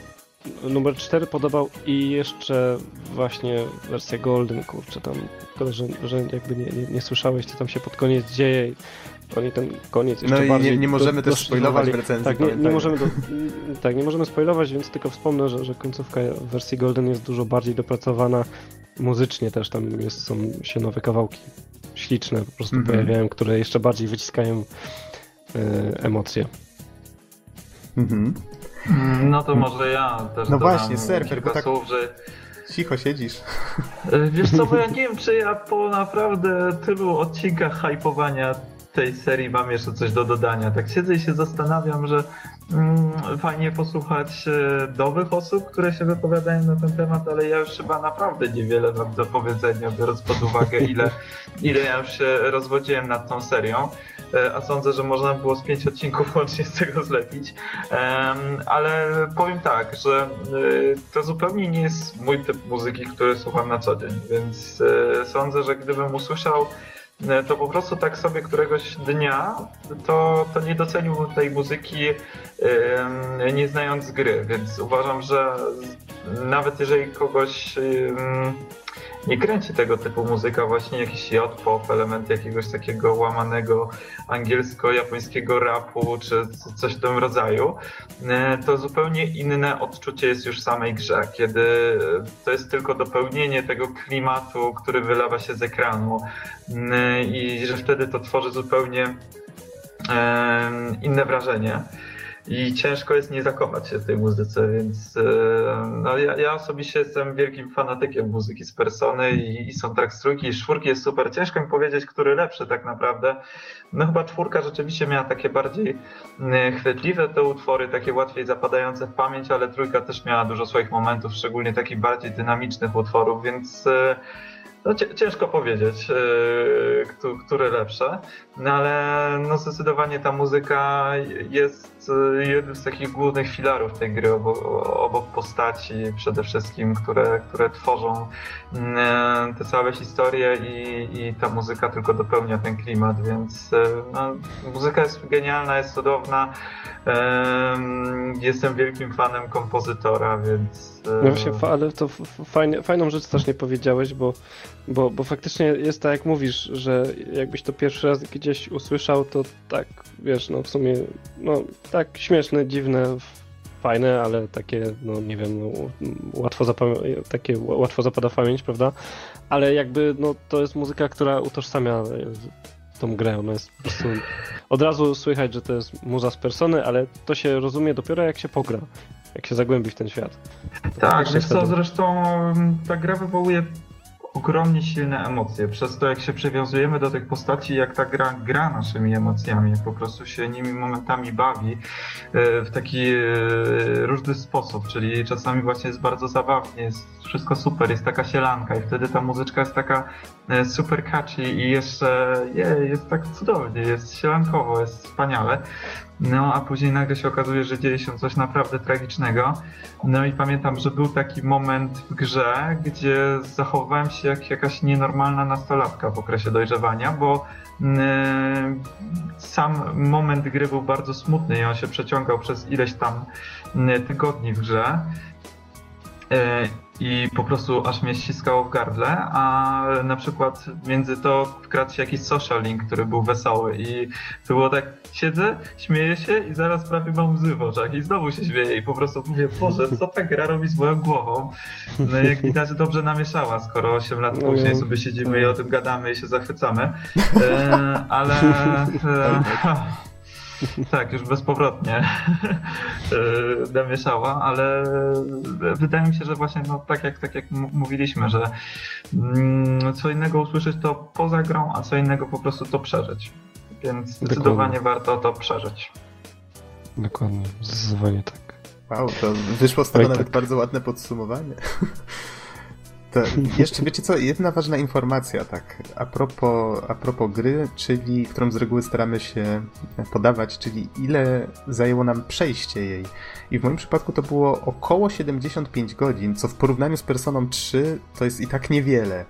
numer 4 podobał i jeszcze właśnie wersja Golden, kurczę, tam że, że jakby nie, nie, nie, słyszałeś, co tam się pod koniec dzieje. Oni ten koniec jeszcze no i bardziej nie, nie możemy do, też spoilować w recenzji. Tak nie, nie, możemy do, tak, nie możemy spoilować, więc tylko wspomnę, że, że końcówka w wersji Golden jest dużo bardziej dopracowana. Muzycznie też tam jest, są się nowe kawałki śliczne po prostu mm -hmm. pojawiają, które jeszcze bardziej wyciskają e, emocje. Mhm. Mm, no to może ja też No właśnie, surfer, bo tak słów, że... cicho siedzisz. E, wiesz co, bo ja nie wiem, czy ja po naprawdę tylu odcinkach hypowania tej serii mam jeszcze coś do dodania. Tak siedzę i się zastanawiam, że mm, fajnie posłuchać e, nowych osób, które się wypowiadają na ten temat, ale ja już chyba naprawdę niewiele mam do powiedzenia, biorąc pod uwagę, ile, ile ja już się rozwodziłem nad tą serią. E, a sądzę, że można było z pięć odcinków łącznie z tego zlepić. Ale powiem tak, że e, to zupełnie nie jest mój typ muzyki, który słucham na co dzień, więc sądzę, że gdybym usłyszał to po prostu tak sobie któregoś dnia, to, to nie doceniłbym tej muzyki nie znając gry, więc uważam, że nawet jeżeli kogoś nie kręci tego typu muzyka, właśnie jakiś J-pop, element jakiegoś takiego łamanego angielsko-japońskiego rapu, czy coś w tym rodzaju, e, to zupełnie inne odczucie jest już w samej grze, kiedy to jest tylko dopełnienie tego klimatu, który wylewa się z ekranu. E, i że wtedy to tworzy zupełnie e, inne wrażenie i ciężko jest nie zakochać się w tej muzyce, więc e, no, ja, ja osobiście jestem wielkim fanatykiem muzyki z Persony i, i tak z trójki i czwórki jest super. Ciężko mi powiedzieć, który lepszy tak naprawdę. No chyba czwórka rzeczywiście miała takie bardziej chwytliwe te utwory, takie łatwiej zapadające w pamięć, ale trójka też miała dużo swoich momentów, szczególnie takich bardziej dynamicznych utworów, więc e, No, ciężko powiedzieć, yy, które lepsze, no ale no, zdecydowanie ta muzyka jest yy, jednym z takich głównych filarów tej gry, obok, postaci przede wszystkim, które, które tworzą yy, te całe historie i, i ta muzyka tylko dopełnia ten klimat, więc no, muzyka jest genialna, jest cudowna. Jestem wielkim fanem kompozytora, więc. No właśnie, ale to fajnie, fajną rzecz też nie powiedziałeś, bo, bo, bo faktycznie jest tak, jak mówisz, że jakbyś to pierwszy raz gdzieś usłyszał, to tak, wiesz, no w sumie, no tak śmieszne, dziwne, fajne, ale takie, no nie wiem, no, łatwo, takie łatwo zapada w pamięć, prawda? Ale jakby, no to jest muzyka, która utożsamia tą grę. Ona jest po prostu... Od razu słychać, że to jest muza z persony, ale to się rozumie dopiero jak się pogra, jak się zagłębi w ten świat. Tak, wiesz co, zresztą mm, ta gra wywołuje ogromnie silne emocje. Przez to, jak się przywiązujemy do tych postaci, jak ta gra gra naszymi emocjami, po prostu się nimi momentami bawi e, w taki e, różny sposób, czyli czasami właśnie jest bardzo zabawnie, jest wszystko super, jest taka sielanka i wtedy ta muzyczka jest taka e, super catchy i jeszcze je, jest tak cudownie, jest sielankowo, jest wspaniale. No a później nagle się okazuje, że dzieje się coś naprawdę tragicznego. No i pamiętam, że był taki moment w grze, gdzie zachowywałem się jak jakaś nienormalna nastolatka w okresie dojrzewania, bo mm, sam moment gry był bardzo smutny i on się przeciągał przez ileś tam mm, tygodni w grze. E, i po prostu aż mnie ściskało w gardle, a na przykład między to wkradł się jakiś social link, który był wesoły i było tak, siedzę, śmieję się i zaraz prawie mam łzy w oczach i znowu się śmieję i po prostu mówię, Boże, co ta gra robi z moją głową? No jak widać, dobrze namieszała, skoro 8 lat no, później sobie siedzimy i o tym gadamy i się zachwycamy, e, ale... E, tak, już bezpowrotnie namieszała, ale wydaje mi się, że właśnie no, tak, jak, tak jak mówiliśmy, że mm, co innego usłyszeć to poza grą, a co innego po prostu to przeżyć. Więc zdecydowanie Dokładnie. warto to przeżyć. Dokładnie, zdecydowanie tak. Wow, to wyszło z tego Oj, nawet tak. bardzo ładne podsumowanie. To jeszcze wiecie co, jedna ważna informacja, tak, a propos, a propos gry, czyli którą z reguły staramy się podawać, czyli ile zajęło nam przejście jej. I w moim przypadku to było około 75 godzin, co w porównaniu z Personą 3 to jest i tak niewiele.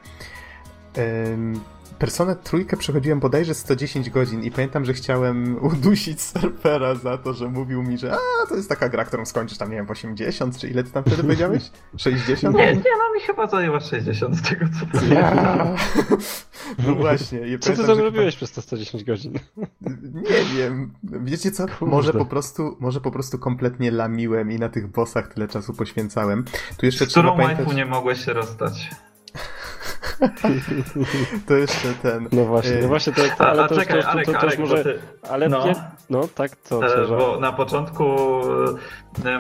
Personę trójkę przechodziłem bodajże 110 godzin i pamiętam, że chciałem udusić surfera za to, że mówił mi, że a, to jest taka gra, którą skończysz tam, nie wiem, w 80, czy ile ty tam wtedy powiedziałeś? 60? Nie, nie, no mi chyba zajęła 60 z tego, co ty ja. No właśnie. co ty tam robiłeś przez te 110 godzin? Nie wiem. Wiecie co? Może po, prostu, może po prostu kompletnie lamiłem i na tych bossach tyle czasu poświęcałem. Tu jeszcze z którą pamiętać... nie mogłeś się rozstać? To jeszcze ten. No właśnie, no y, właśnie, to, to, ale a, to, czekaj, to, to, to, to, też może. Ty... Ale no. Nie, no tak, co? E, bo na początku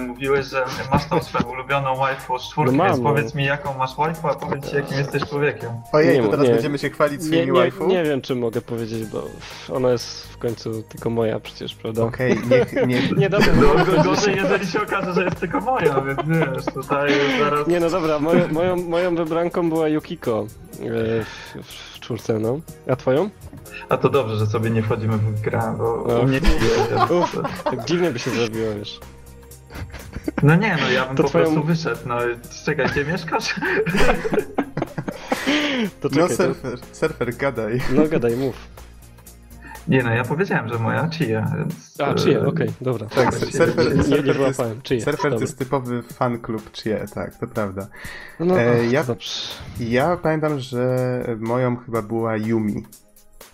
mówiłeś, że masz tą swoją ulubioną waifu z czwórki, no mam, więc no. powiedz mi jaką masz waifu, a powiedz ci jakim jesteś człowiekiem. Ojej, to teraz nie, będziemy się chwalić swoimi nie, waifu? Nie wiem, czy mogę powiedzieć, bo ona jest w końcu tylko moja przecież, prawda? Okej, okay, niech, niech... nie, dobra. No, gorzej, jeżeli się okaże, że jest tylko moja, więc wiesz, tutaj zaraz... Nie, no dobra, moją, moją, moją wybranką była Yukiko e, w, w czwórce, no. A twoją? A to dobrze, że sobie nie wchodzimy w grę, bo no. mnie Uf, tak dziwnie by się zrobiło, wiesz. No nie, no ja bym to po twoją... prostu wyszedł, no czekaj, gdzie mieszkasz? To no, czekaj, no surfer, to... surfer, gadaj. No gadaj, mów. Nie no, ja powiedziałem, że moja Chia, więc... A, Chia, okej, okay, dobra. Tak, surfer, nie, nie wyłapałem, Chia. Surfer to jest typowy fan klub Chia, tak, to prawda. No, e, ja, ja pamiętam, że moją chyba była Yumi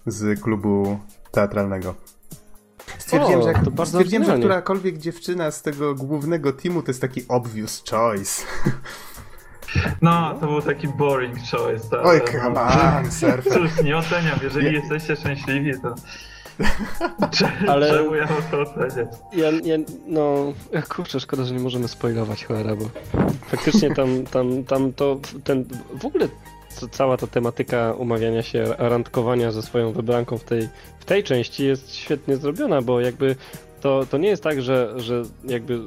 z klubu teatralnego. Stwierdziłem, o, że, jak, stwierdziłem że którakolwiek dziewczyna z tego głównego teamu to jest taki obvious choice. No, to był taki boring choice. Tak? Oj, come on, surfer. Cóż, nie oceniam. Jeżeli nie. jesteście szczęśliwi, to... Ale czemu ja mam to oceniać? Ja, ja, no, kurczę, szkoda, że nie możemy spoilować cholera, bo faktycznie tam, tam, tam to, ten, w ogóle cała ta tematyka umawiania się, randkowania ze swoją wybranką w tej, w tej części jest świetnie zrobiona, bo jakby to, to nie jest tak, że, że jakby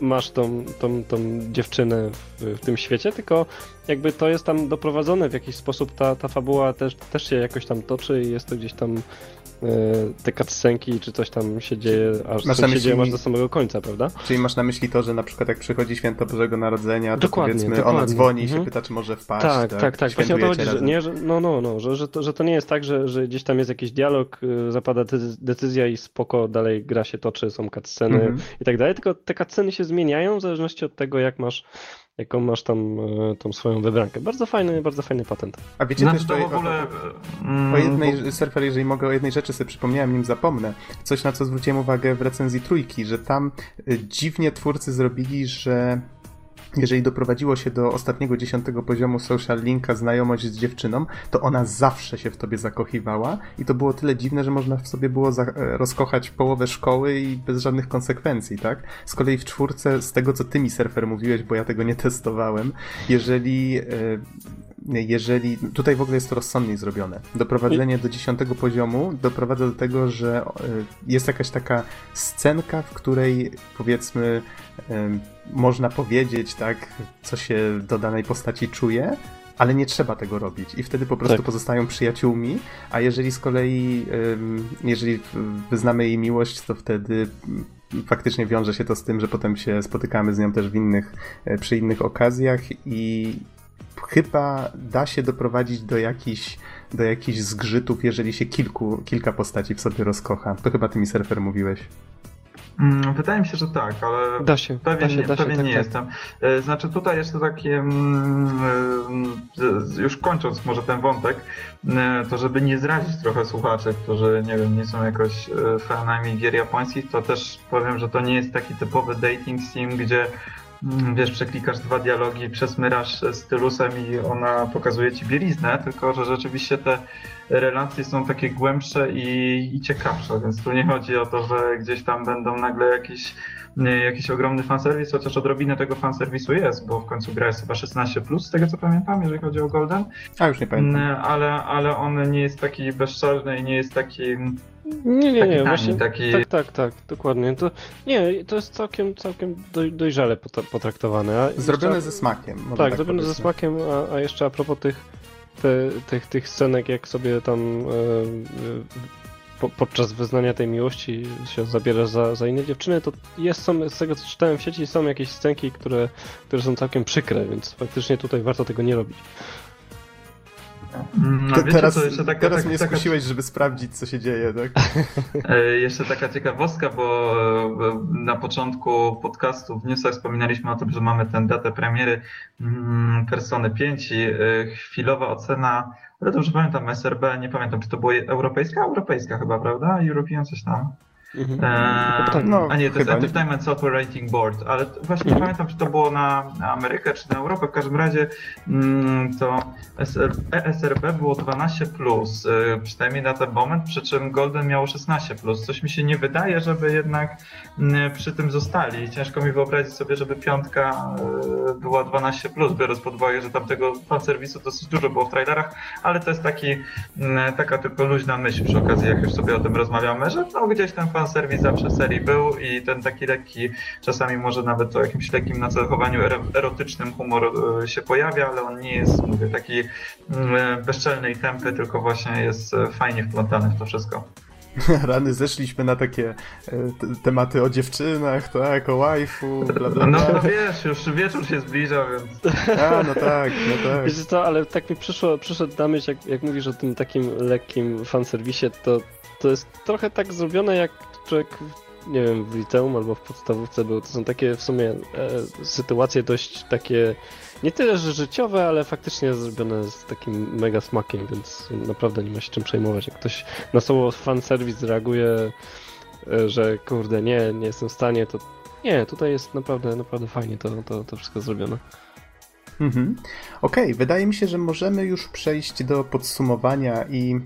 masz tą, tą, tą dziewczynę w, w, tym świecie, tylko jakby to jest tam doprowadzone w jakiś sposób, ta, ta fabuła też, też się jakoś tam toczy i jest to gdzieś tam te cutscenki, czy coś tam się dzieje, aż masz się myśli... dzieje masz do samego końca, prawda? Czyli masz na myśli to, że na przykład jak przychodzi święto Bożego Narodzenia, to dokładnie, powiedzmy dokładnie. ona dzwoni i mhm. się pyta, czy może wpaść. Tak, tak, tak. tak. Właśnie o to chodzi, że, nie, że, no, no, no, że, że, to, że to nie jest tak, że, że gdzieś tam jest jakiś dialog, y, zapada decyzja i spoko, dalej gra się toczy, są cutsceny mhm. i tak dalej, tylko te cutsceny się zmieniają w zależności od tego, jak masz jaką masz tam e, tą swoją wybrankę. Bardzo fajny, bardzo fajny patent. A wiecie znaczy, też, to w ogóle... O, o jednej, mm, surfer, jeżeli mogę, o jednej rzeczy sobie przypomniałem, nim zapomnę. Coś, na co zwróciłem uwagę w recenzji trójki, że tam e, dziwnie twórcy zrobili, że jeżeli doprowadziło się do ostatniego dziesiątego poziomu social linka znajomość z dziewczyną, to ona zawsze się w tobie zakochiwała i to było tyle dziwne, że można w sobie było e, rozkochać połowę szkoły i bez żadnych konsekwencji, tak? Z kolei w czwórce, z tego co ty mi surfer mówiłeś, bo ja tego nie testowałem, jeżeli e, jeżeli tutaj w ogóle jest to rozsądniej zrobione. Doprowadzenie do dziesiątego poziomu doprowadza do tego, że e, jest jakaś taka scenka, w której powiedzmy można powiedzieć, tak, co się do danej postaci czuje, ale nie trzeba tego robić i wtedy po prostu tak. pozostają przyjaciółmi, a jeżeli z kolei, jeżeli wyznamy jej miłość, to wtedy faktycznie wiąże się to z tym, że potem się spotykamy z nią też w innych, e, przy innych okazjach i chyba da się doprowadzić do jakichś do jakichś zgrzytów, jeżeli się kilku, kilka postaci w sobie rozkocha. To chyba ty mi surfer mówiłeś. Mm, wydaje mi się, że tak, ale da się, pewien, da się, da pewien się, nie tak, jestem. Tak. Znaczy tutaj jeszcze takie, mm, e, już kończąc może ten wątek, to żeby nie zrazić trochę słuchaczy, którzy nie wiem, nie są jakoś fanami gier japońskich, to też powiem, że to nie jest taki typowy dating sim, gdzie wiesz, przeklikasz dwa dialogi, przesmyrasz stylusem i ona pokazuje ci bieliznę, tylko że rzeczywiście te relacje są takie głębsze i, i ciekawsze, więc tu nie chodzi o to, że gdzieś tam będą nagle jakieś jakiś ogromny fanserwis, chociaż odrobinę tego fanserwisu jest, bo w końcu gra jest chyba 16 plus, z tego co pamiętam, jeżeli chodzi o Golden. A już nie pamiętam. Mm, ale, ale on nie jest taki bezczelny i nie jest taki nie, nie, nie, właśnie taki... tak, tak, tak, dokładnie. To, nie, to jest całkiem, całkiem dojrzale potraktowane. A zrobione jeszcze, ze smakiem. Tak, tak zrobione ze smakiem, a, a, jeszcze a propos tych, te, tych, tych scenek, jak sobie tam e, po, podczas wyznania tej miłości się zabierasz za, za inne dziewczyny, to jest, są, z tego co czytałem w sieci, są jakieś scenki, które, które są całkiem przykre, więc faktycznie tutaj warto tego nie robić. No, wiecie, teraz taka, teraz taka, mnie taka... skusiłeś, żeby sprawdzić, co się dzieje, tak? E, jeszcze taka ciekawostka, bo na początku podcastu w newsach wspominaliśmy o tym, że mamy tę datę premiery mm, Persony 5 i e, chwilowa ocena ale dobrze pamiętam, SRB, nie pamiętam, czy to była europejska? Europejska chyba, prawda? European coś tam. Mhm. Eee, no, a nie, to jest Entertainment Software Rating Board, ale właśnie nie mhm. pamiętam, czy to było na, Amerykę, czy na Europę. W każdym razie mm, to ESRB było 12, plus, y, przynajmniej na ten moment, przy czym Golden miało 16. Plus. Coś mi się nie wydaje, żeby jednak mm, przy tym zostali. Ciężko mi wyobrazić sobie, żeby piątka y, była 12, plus, biorąc pod uwagę, że tam tego serwisu dosyć dużo było w trailerach, ale to jest taki, mm, taka tylko luźna myśl przy okazji, jak już sobie o tym rozmawiamy, że no, gdzieś ten fanserwis zawsze serii był i ten taki lekki, czasami może nawet o jakimś lekkim nacechowaniu erotycznym humor e, się pojawia, ale on nie jest, mówię, taki mm, bezczelny i tępy, tylko właśnie jest e, fajnie wplątany w to wszystko. Rany, zeszliśmy na takie e, tematy o dziewczynach, tak, o waifu, bla, bla, No wiesz, już wieczór się zbliża, więc... A, no tak, no tak. Wiesz co, ale tak mi przyszło, przyszedł na myśl, jak, jak mówisz o tym takim lekkim fanserwisie, to to jest trochę tak zrobione, jak człowiek, nie wiem, w liceum albo w podstawówce był. To są takie w sumie e, sytuacje dość takie, nie tyle, że życiowe, ale faktycznie zrobione z takim mega smakiem, więc naprawdę nie ma się czym przejmować. Jak ktoś na słowo fanserwis reaguje, e, że kurde, nie, nie jestem w stanie, to nie, tutaj jest naprawdę, naprawdę fajnie to, to, to wszystko zrobione. Mhm. Okej, okay, wydaje mi się, że możemy już przejść do podsumowania i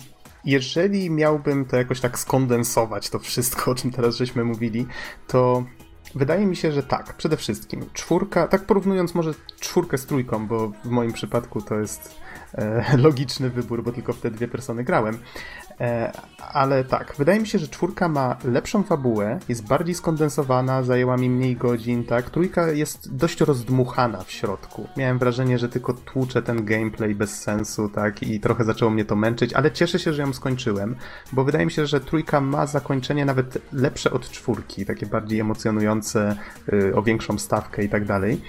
jeżeli miałbym to jakoś tak skondensować, to wszystko, o czym teraz żeśmy mówili, to wydaje mi się, że tak, przede wszystkim czwórka, tak porównując może czwórkę z trójką, bo w moim przypadku to jest e, logiczny wybór, bo tylko w te dwie persony grałem. E, ale tak, wydaje mi się, że czwórka ma lepszą fabułę, jest bardziej skondensowana, zajęła mi mniej godzin, tak? Trójka jest dość rozdmuchana w środku. Miałem wrażenie, że tylko tłuczę ten gameplay bez sensu, tak? I trochę zaczęło mnie to męczyć, ale cieszę się, że ją skończyłem, bo wydaje mi się, że trójka ma zakończenie nawet lepsze od czwórki, takie bardziej emocjonujące, yy, o większą stawkę i tak dalej.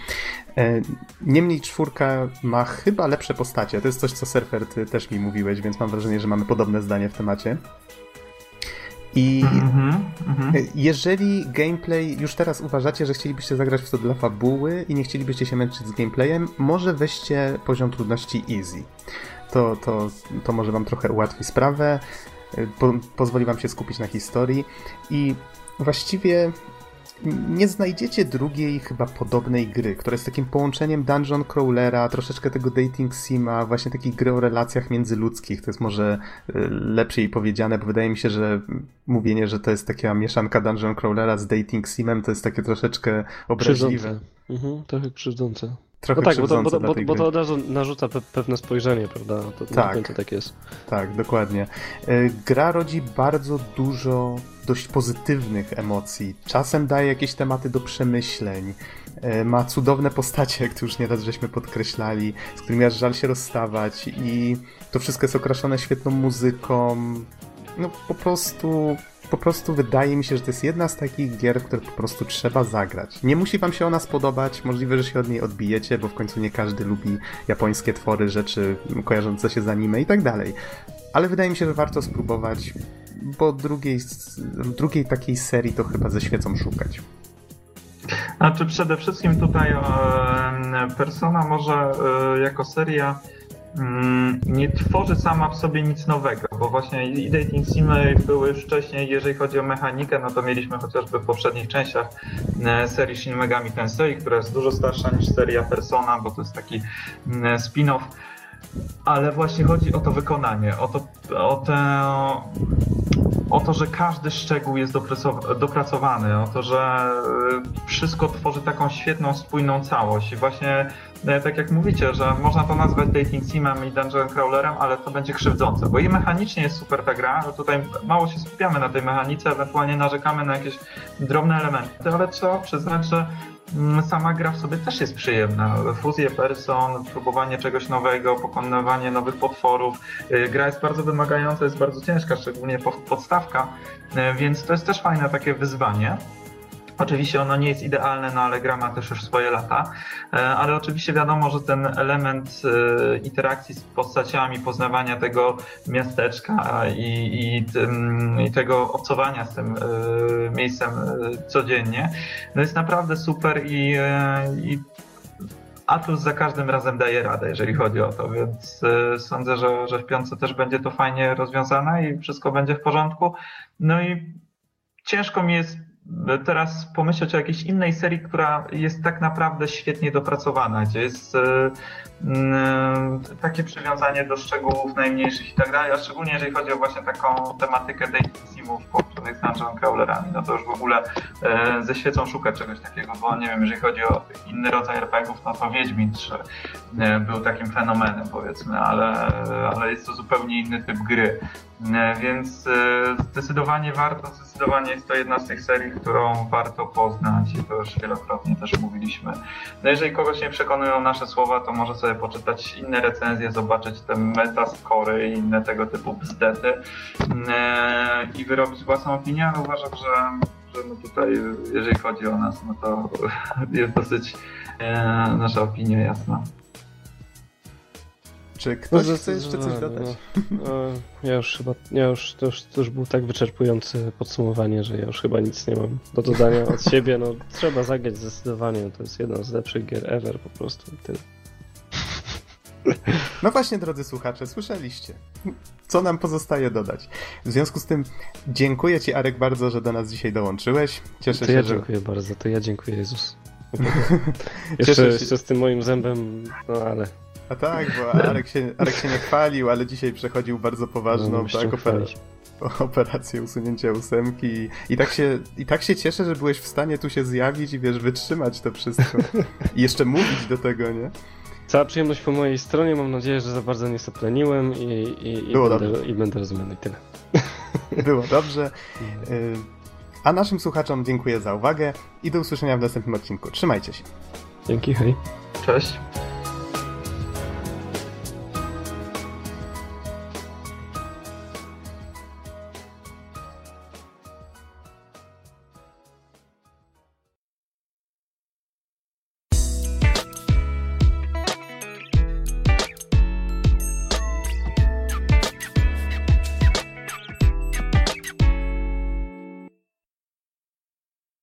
E, niemniej czwórka ma chyba lepsze postacie. To jest coś, co Surfer ty też mi mówiłeś, więc mam wrażenie, że mamy podobne zdanie w temacie. I mm-hmm, mm-hmm. jeżeli gameplay już teraz uważacie, że chcielibyście zagrać w to dla fabuły i nie chcielibyście się męczyć z gameplayem, może weźcie poziom trudności easy. To, to, to może wam trochę ułatwi sprawę, e, po, pozwoli wam się skupić na historii i właściwie nie znajdziecie drugiej chyba podobnej gry, która jest takim połączeniem dungeon crawlera, troszeczkę tego dating sima, właśnie takiej gry o relacjach międzyludzkich. To jest może y, lepiej powiedziane, bo wydaje mi się, że mówienie, że to jest taka mieszanka dungeon crawlera z dating simem, to jest takie troszeczkę obraźliwe. Mhm, trochę krzywdzące. Trochę no tak, bo to, bo, bo, bo to od razu narzuca pe pewne spojrzenie, prawda? To, tak, to tak jest. Tak, dokładnie. E, gra rodzi bardzo dużo dość pozytywnych emocji. Czasem daje jakieś tematy do przemyśleń. E, ma cudowne postacie, jak tu już nieraz żeśmy podkreślali, z którymi aż żal się rozstawać i to wszystko jest okraszone świetną muzyką. No po prostu po prostu wydaje mi się, że to jest jedna z takich gier, które po prostu trzeba zagrać. Nie musi wam się ona spodobać, możliwe, że się od niej odbijecie, bo w końcu nie każdy lubi japońskie twory, rzeczy kojarzące się z anime i tak dalej. Ale wydaje mi się, że warto spróbować, bo drugiej, drugiej takiej serii to chyba ze świecą szukać. Znaczy przede wszystkim tutaj e, Persona może e, jako seria nie tworzy sama w sobie nic nowego, bo właśnie i dating simy były już wcześniej, jeżeli chodzi o mechanikę, no to mieliśmy chociażby w poprzednich częściach e, serii Shin Megami Tensei, która jest dużo starsza niż seria Persona, bo to jest taki mm, spin-off. Ale właśnie chodzi o to wykonanie, o to, o te, o to, że każdy szczegół jest dopracowany, o to, że e, wszystko tworzy taką świetną, spójną całość. I właśnie e, tak jak mówicie, że można to nazwać dating simem i dungeon crawlerem, ale to będzie krzywdzące, bo i mechanicznie jest super ta gra, ale tutaj mało się skupiamy na tej mechanice, ewentualnie narzekamy na jakieś drobne elementy, ale trzeba przyznać, że sama gra w sobie też jest przyjemna. Fuzje person, próbowanie czegoś nowego, pokonywanie nowych potworów. Y, gra jest bardzo wymagająca, jest bardzo ciężka, szczególnie podstawka, y, więc to jest też fajne takie wyzwanie. Oczywiście ono nie jest idealne, no ale gra ma też już swoje lata, e, ale oczywiście wiadomo, że ten element e, interakcji z postaciami, poznawania tego miasteczka i, i, i tego obcowania z tym e, miejscem codziennie, no jest naprawdę super i, i Atlus za każdym razem daje radę, jeżeli chodzi o to, więc sądzę, że, że w piątce też będzie to fajnie rozwiązane i wszystko będzie w porządku. No i ciężko mi jest teraz pomyśleć o jakiejś innej serii, która jest tak naprawdę świetnie dopracowana, gdzie jest e, takie przywiązanie do szczegółów najmniejszych i tak dalej, a szczególnie jeżeli chodzi o właśnie taką tematykę dating simów połączonych z dungeon crawlerami, no to już w ogóle e, ze świecą szukać czegoś takiego, bo nie wiem, jeżeli chodzi o inny rodzaj RPGów, no to Wiedźmin 3 e, był takim fenomenem powiedzmy, ale, ale jest to zupełnie inny typ gry. Więc zdecydowanie warto, zdecydowanie jest to jedna z tych serii, którą warto poznać i to już wielokrotnie też mówiliśmy. No jeżeli kogoś nie przekonują nasze słowa, to może sobie poczytać inne recenzje, zobaczyć te metascory i inne tego typu bzdety e, i wyrobić własną opinię, ale uważam, że, że no tutaj jeżeli chodzi o nas, no to jest dosyć e, nasza opinia jasna. Czy ktoś no, chce jeszcze coś dodać? No, no, ja już chyba, ja już to, już, to już był tak wyczerpujące podsumowanie, że ja już chyba nic nie mam do dodania od siebie. No, trzeba zagrać zdecydowanie, to jest jedna z lepszych gier ever po prostu. Tyle. No właśnie, drodzy słuchacze, słyszeliście. Co nam pozostaje dodać? W związku z tym dziękuję Ci, Arek, bardzo, że do nas dzisiaj dołączyłeś. Cieszę to się, ja dziękuję że... bardzo, to ja dziękuję, Jezus. jeszcze, jeszcze z tym moim zębem, no ale a tak, bo Arek się, Arek się nie chwalił, ale dzisiaj przechodził bardzo poważną no, tak, operację, operację usunięcia ósemki i tak, się, i tak się cieszę, że byłeś w stanie tu się zjawić i wiesz, wytrzymać to wszystko. I jeszcze mówić do tego, nie? Cała przyjemność po mojej stronie. Mam nadzieję, że za bardzo nie sopleniłem i, i, i, będę, i będę rozumiany. Tyle. Było dobrze. Y, a naszym słuchaczom dziękuję za uwagę i do usłyszenia w następnym odcinku. Trzymajcie się. Dzięki, hej. Cześć.